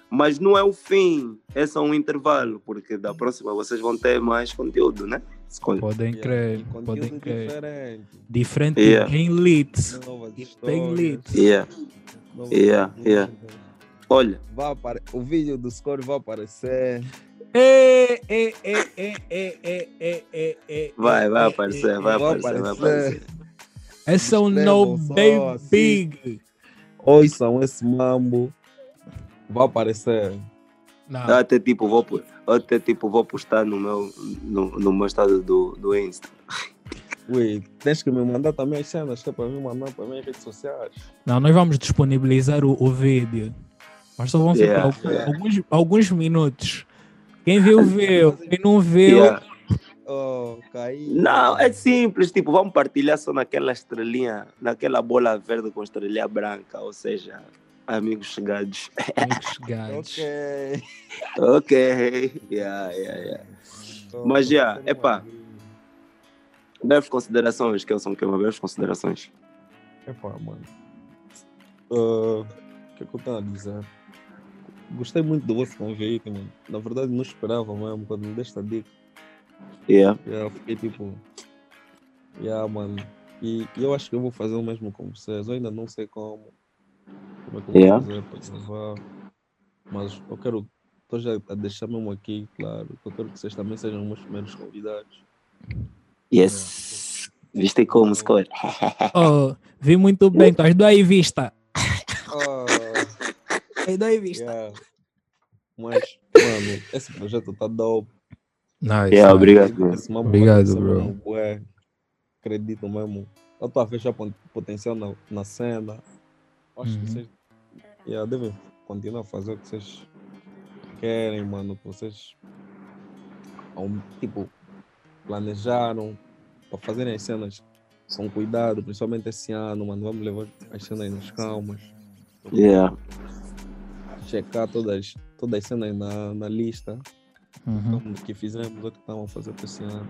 Mas não é o fim, é só um intervalo, porque da próxima vocês vão ter mais conteúdo, né? escolha. Podem crer, yeah. podem crer. Diferente, diferente yeah. lit. Bem lit. Yeah. Yeah, yeah. Olha. Vai apare... O vídeo do score vai aparecer. É, é, é, vai, vai aparecer, vai aparecer, vai aparecer. Esse é o No Baby Big. Assim. são esse mambo. Vai aparecer. Não, Eu até tipo vou, até, tipo, vou postar no meu, no, no meu estado do, do Insta. Ui, tens que me mandar também as cenas que é para me mandar para minhas redes sociais. não, nós vamos disponibilizar o, o vídeo. Mas só vão ser Yeah, al- yeah. alguns, alguns minutos. Quem viu, viu. Quem não viu, Yeah. Oh, caí. Não, é simples, tipo, vamos partilhar só naquela estrelinha, naquela bola verde com estrelinha branca, ou seja, amigos chegados. amigos chegados. Ok. ok, yeah, yeah, yeah. Mas, já, epá. Breves considerações, que são que uma breves considerações. Epá, mano. Ah, O que é que eu estava a dizer? Gostei muito do vosso convite, mano. Na verdade, não esperava mesmo quando me deste a dica. Yeah. Yeah, eu fiquei tipo. Yeah, mano. E, e eu acho que eu vou fazer o mesmo com vocês. Eu ainda não sei como. Como é que eu vou Yeah. fazer para gravar. Mas eu quero. Estou já a deixar mesmo aqui, claro. que Eu quero que vocês também sejam meus primeiros convidados. Yes. Viste como score? Oh, vi muito bem, estás do aí vista. Ah, Aí do aí vista. yeah. Mas, mano, esse projeto tá dope. Nice. Yeah, obrigado. Esse mambo Obrigado, bro. Acredito mesmo. Eu estou a fechar potencial na, na cena. Acho Uhum. que vocês yeah, devem continuar a fazer o que vocês querem, mano. Que vocês tipo, planejaram para fazerem as cenas com cuidado, principalmente esse ano, mano. Vamos levar as cenas nas calmas. Yeah. Checar todas, todas as cenas na, na lista. Uhum. como que fizemos, o que estamos a fazer para esse ano.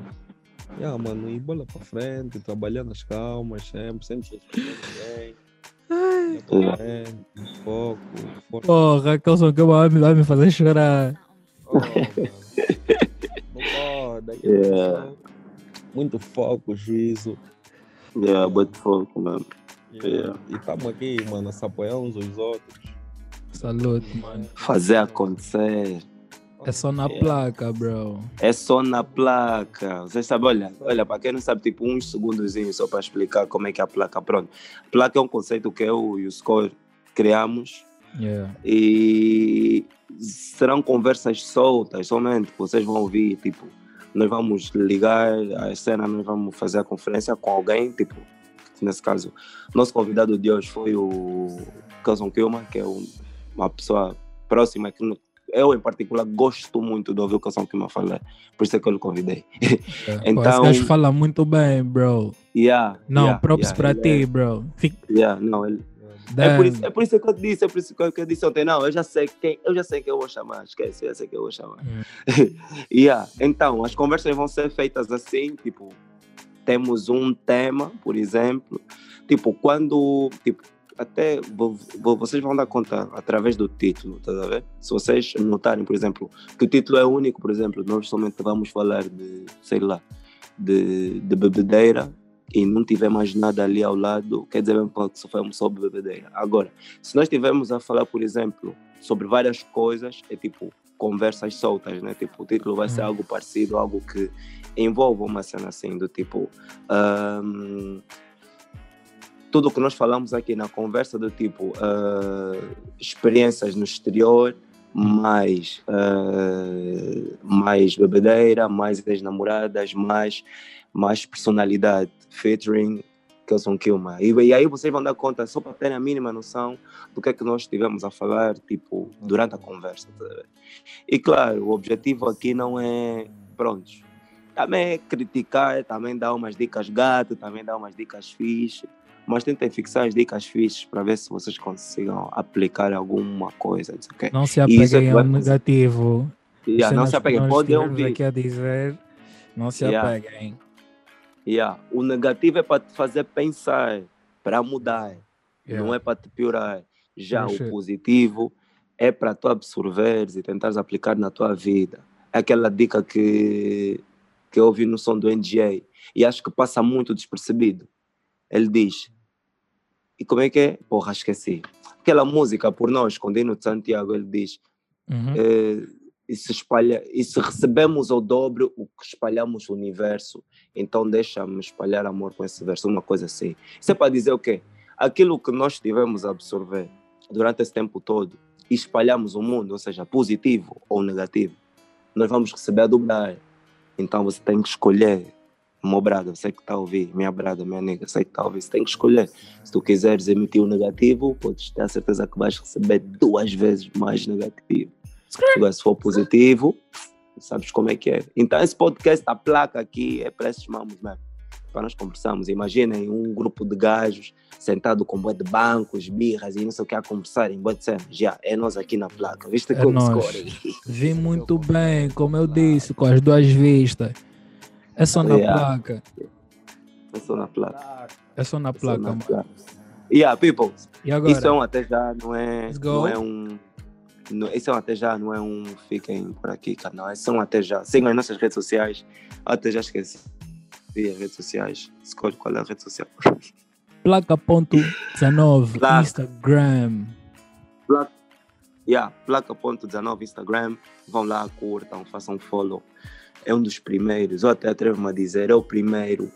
Yeah, mano, e bola para frente, trabalhar nas calmas, sempre, sempre se responder bem. É, foco, foco. Porra, que eu vai me, vai me fazer chorar. Oh, aqui Yeah. Muito foco, juízo. Yeah, muito foco, mano. E Yeah. estamos aqui, mano, a se apoiar uns aos outros. Salute, mano. Fazer acontecer. É só na Yeah. placa, bro. É só na placa. Vocês sabem, olha, olha, para quem não sabe, tipo, uns segundos só para explicar como é que é a placa. Pronto. Placa é um conceito que eu e o Score criamos Yeah. e serão conversas soltas somente vocês vão ouvir, tipo, nós vamos ligar a cena, nós vamos fazer a conferência com alguém, tipo, nesse caso, nosso convidado de hoje foi o Kelson Kilman, que é um- uma pessoa próxima que eu em particular gosto muito de ouvir o Kelson Kilman falar, por isso é que eu lhe convidei. Pô, Então- esse gajo fala muito bem, bro. yeah, Não, yeah, props yeah, pra ele ti, bro. Fica... É, yeah, não, ele, é, por isso, é por isso que eu disse, é por isso que eu, que eu disse ontem, não, eu já sei quem, eu já sei quem eu vou chamar, esquece, eu já sei quem eu vou chamar. Hum. yeah. Então, as conversas vão ser feitas assim, tipo, temos um tema, por exemplo, tipo, quando, tipo, até vo- vo- vocês vão dar conta através do título, tá a ver? Se vocês notarem, por exemplo, que o título é único, por exemplo, nós somente vamos falar de, sei lá, de, de bebedeira e não tiver mais nada ali ao lado, quer dizer mesmo que só falamos sobre bebedeira. Agora, se nós estivermos a falar, por exemplo, sobre várias coisas, é tipo conversas soltas, né? Tipo, o título vai ser Hum. algo parecido, algo que envolva uma cena assim, do tipo. ahm, tudo o que nós falamos aqui na conversa, do tipo ah, experiências no exterior, mais, ah, mais bebedeira, mais ex-namoradas, mais, mais personalidade, featuring Kelson Kilma. E, e aí vocês vão dar conta, só para terem a mínima noção do que é que nós estivemos a falar, tipo, durante a conversa. tá? E claro, o objetivo aqui não é, pronto, também é criticar, também dar umas dicas gato, também dar umas dicas fixe, mas tentem fixar as dicas fixes para ver se vocês consigam aplicar alguma coisa. não sei o quê. Não se isso é apeguem ao fazer. negativo. Yeah, não Cenas se apeguem, podem ouvir. aqui a dizer, não se Yeah. apeguem. Yeah. O negativo é para te fazer pensar, para mudar. Yeah. não é para te piorar. Já Bullshit. o positivo é para tu absorveres e tentares aplicar na tua vida. É aquela dica que, que eu ouvi no som do NGA e acho que passa muito despercebido. Ele diz, e como é que é? Porra, esqueci. Aquela música por nós, com Dino de Santiago, ele diz, Uhum. eh, e se espalha, e se recebemos ao dobro o que espalhamos o universo, então deixa-me espalhar amor com esse verso, uma coisa assim. Isso é para dizer o quê? Aquilo que nós tivemos a absorver durante esse tempo todo e espalhamos o mundo, ou seja, positivo ou negativo, nós vamos receber a dobrar. Então você tem que escolher. Meu brado, você que está a ouvir, minha brada, minha nega, você que está a ouvir, você tem que escolher. Se tu quiseres emitir o negativo, podes ter a certeza que vais receber duas vezes mais negativo. Agora, se for positivo, sabes como é que é. Então, esse podcast, a placa aqui é para esses mamos mesmo. Para nós conversarmos. Imaginem um grupo de gajos sentado com bué de bancos, birras e não sei o que a conversar em bué de cenas. Já, é nós aqui na placa. Viste É como nós. score? Vi muito bem, como eu disse, com as duas vistas. É só na Yeah. placa. É só na placa. É só na É só placa, na mano. placa. Yeah, people. E agora? Isso é um até já, não é, não é um. Não, isso é um até já, não é um fiquem por aqui, canal. Isso é um até já. Sigam as nossas redes sociais. Até já esqueci. As redes sociais. Escolhe qual é a rede social. Placa.19, Placa. Instagram. Yeah, placa.19 Instagram. Vão lá, curtam, façam follow. É um dos primeiros, ou até atrevo-me a dizer, é o primeiro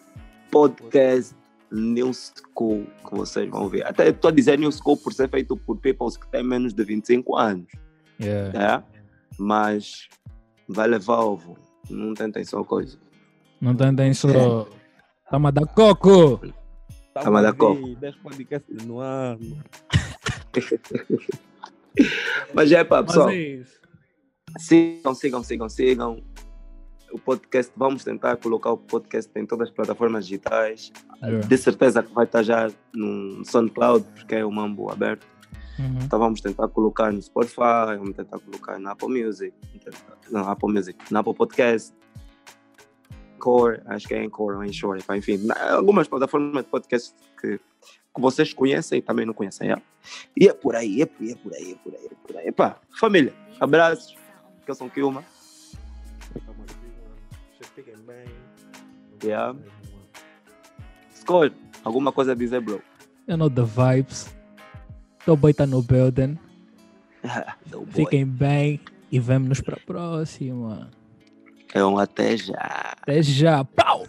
podcast New School que vocês vão ver. Até estou a dizer New School por ser feito por people que têm menos de 25 anos. Yeah. É? Mas vai levar ovo. Não tentem só coisa. Não tentem só. Tama da coco! Tá, mas dá copo. 10 podcasts no ano. Mas é pá, Mas pessoal. é isso. Sigam, sigam, sigam, sigam. O podcast, vamos tentar colocar o podcast em todas as plataformas digitais. Yeah. De certeza que vai estar já no SoundCloud, porque é o mambo aberto. Uhum. Então vamos tentar colocar no Spotify, vamos tentar colocar na Apple Music, não, Apple Music, na Apple Podcast, Core, acho que é Encore ou Ensure, pá, enfim, na- algumas plataformas de podcast que que vocês conhecem e também não conhecem ela. E é por aí, é, por- é por aí, é por aí, é por aí. Epá, família, abraços. Que eu sou Kilma. Yeah. Escolhe. Alguma coisa a dizer, bro? You know the vibes. Teu boy tá no building. Fiquem bem e vemo-nos para a próxima. É um até já. Até já. Pau!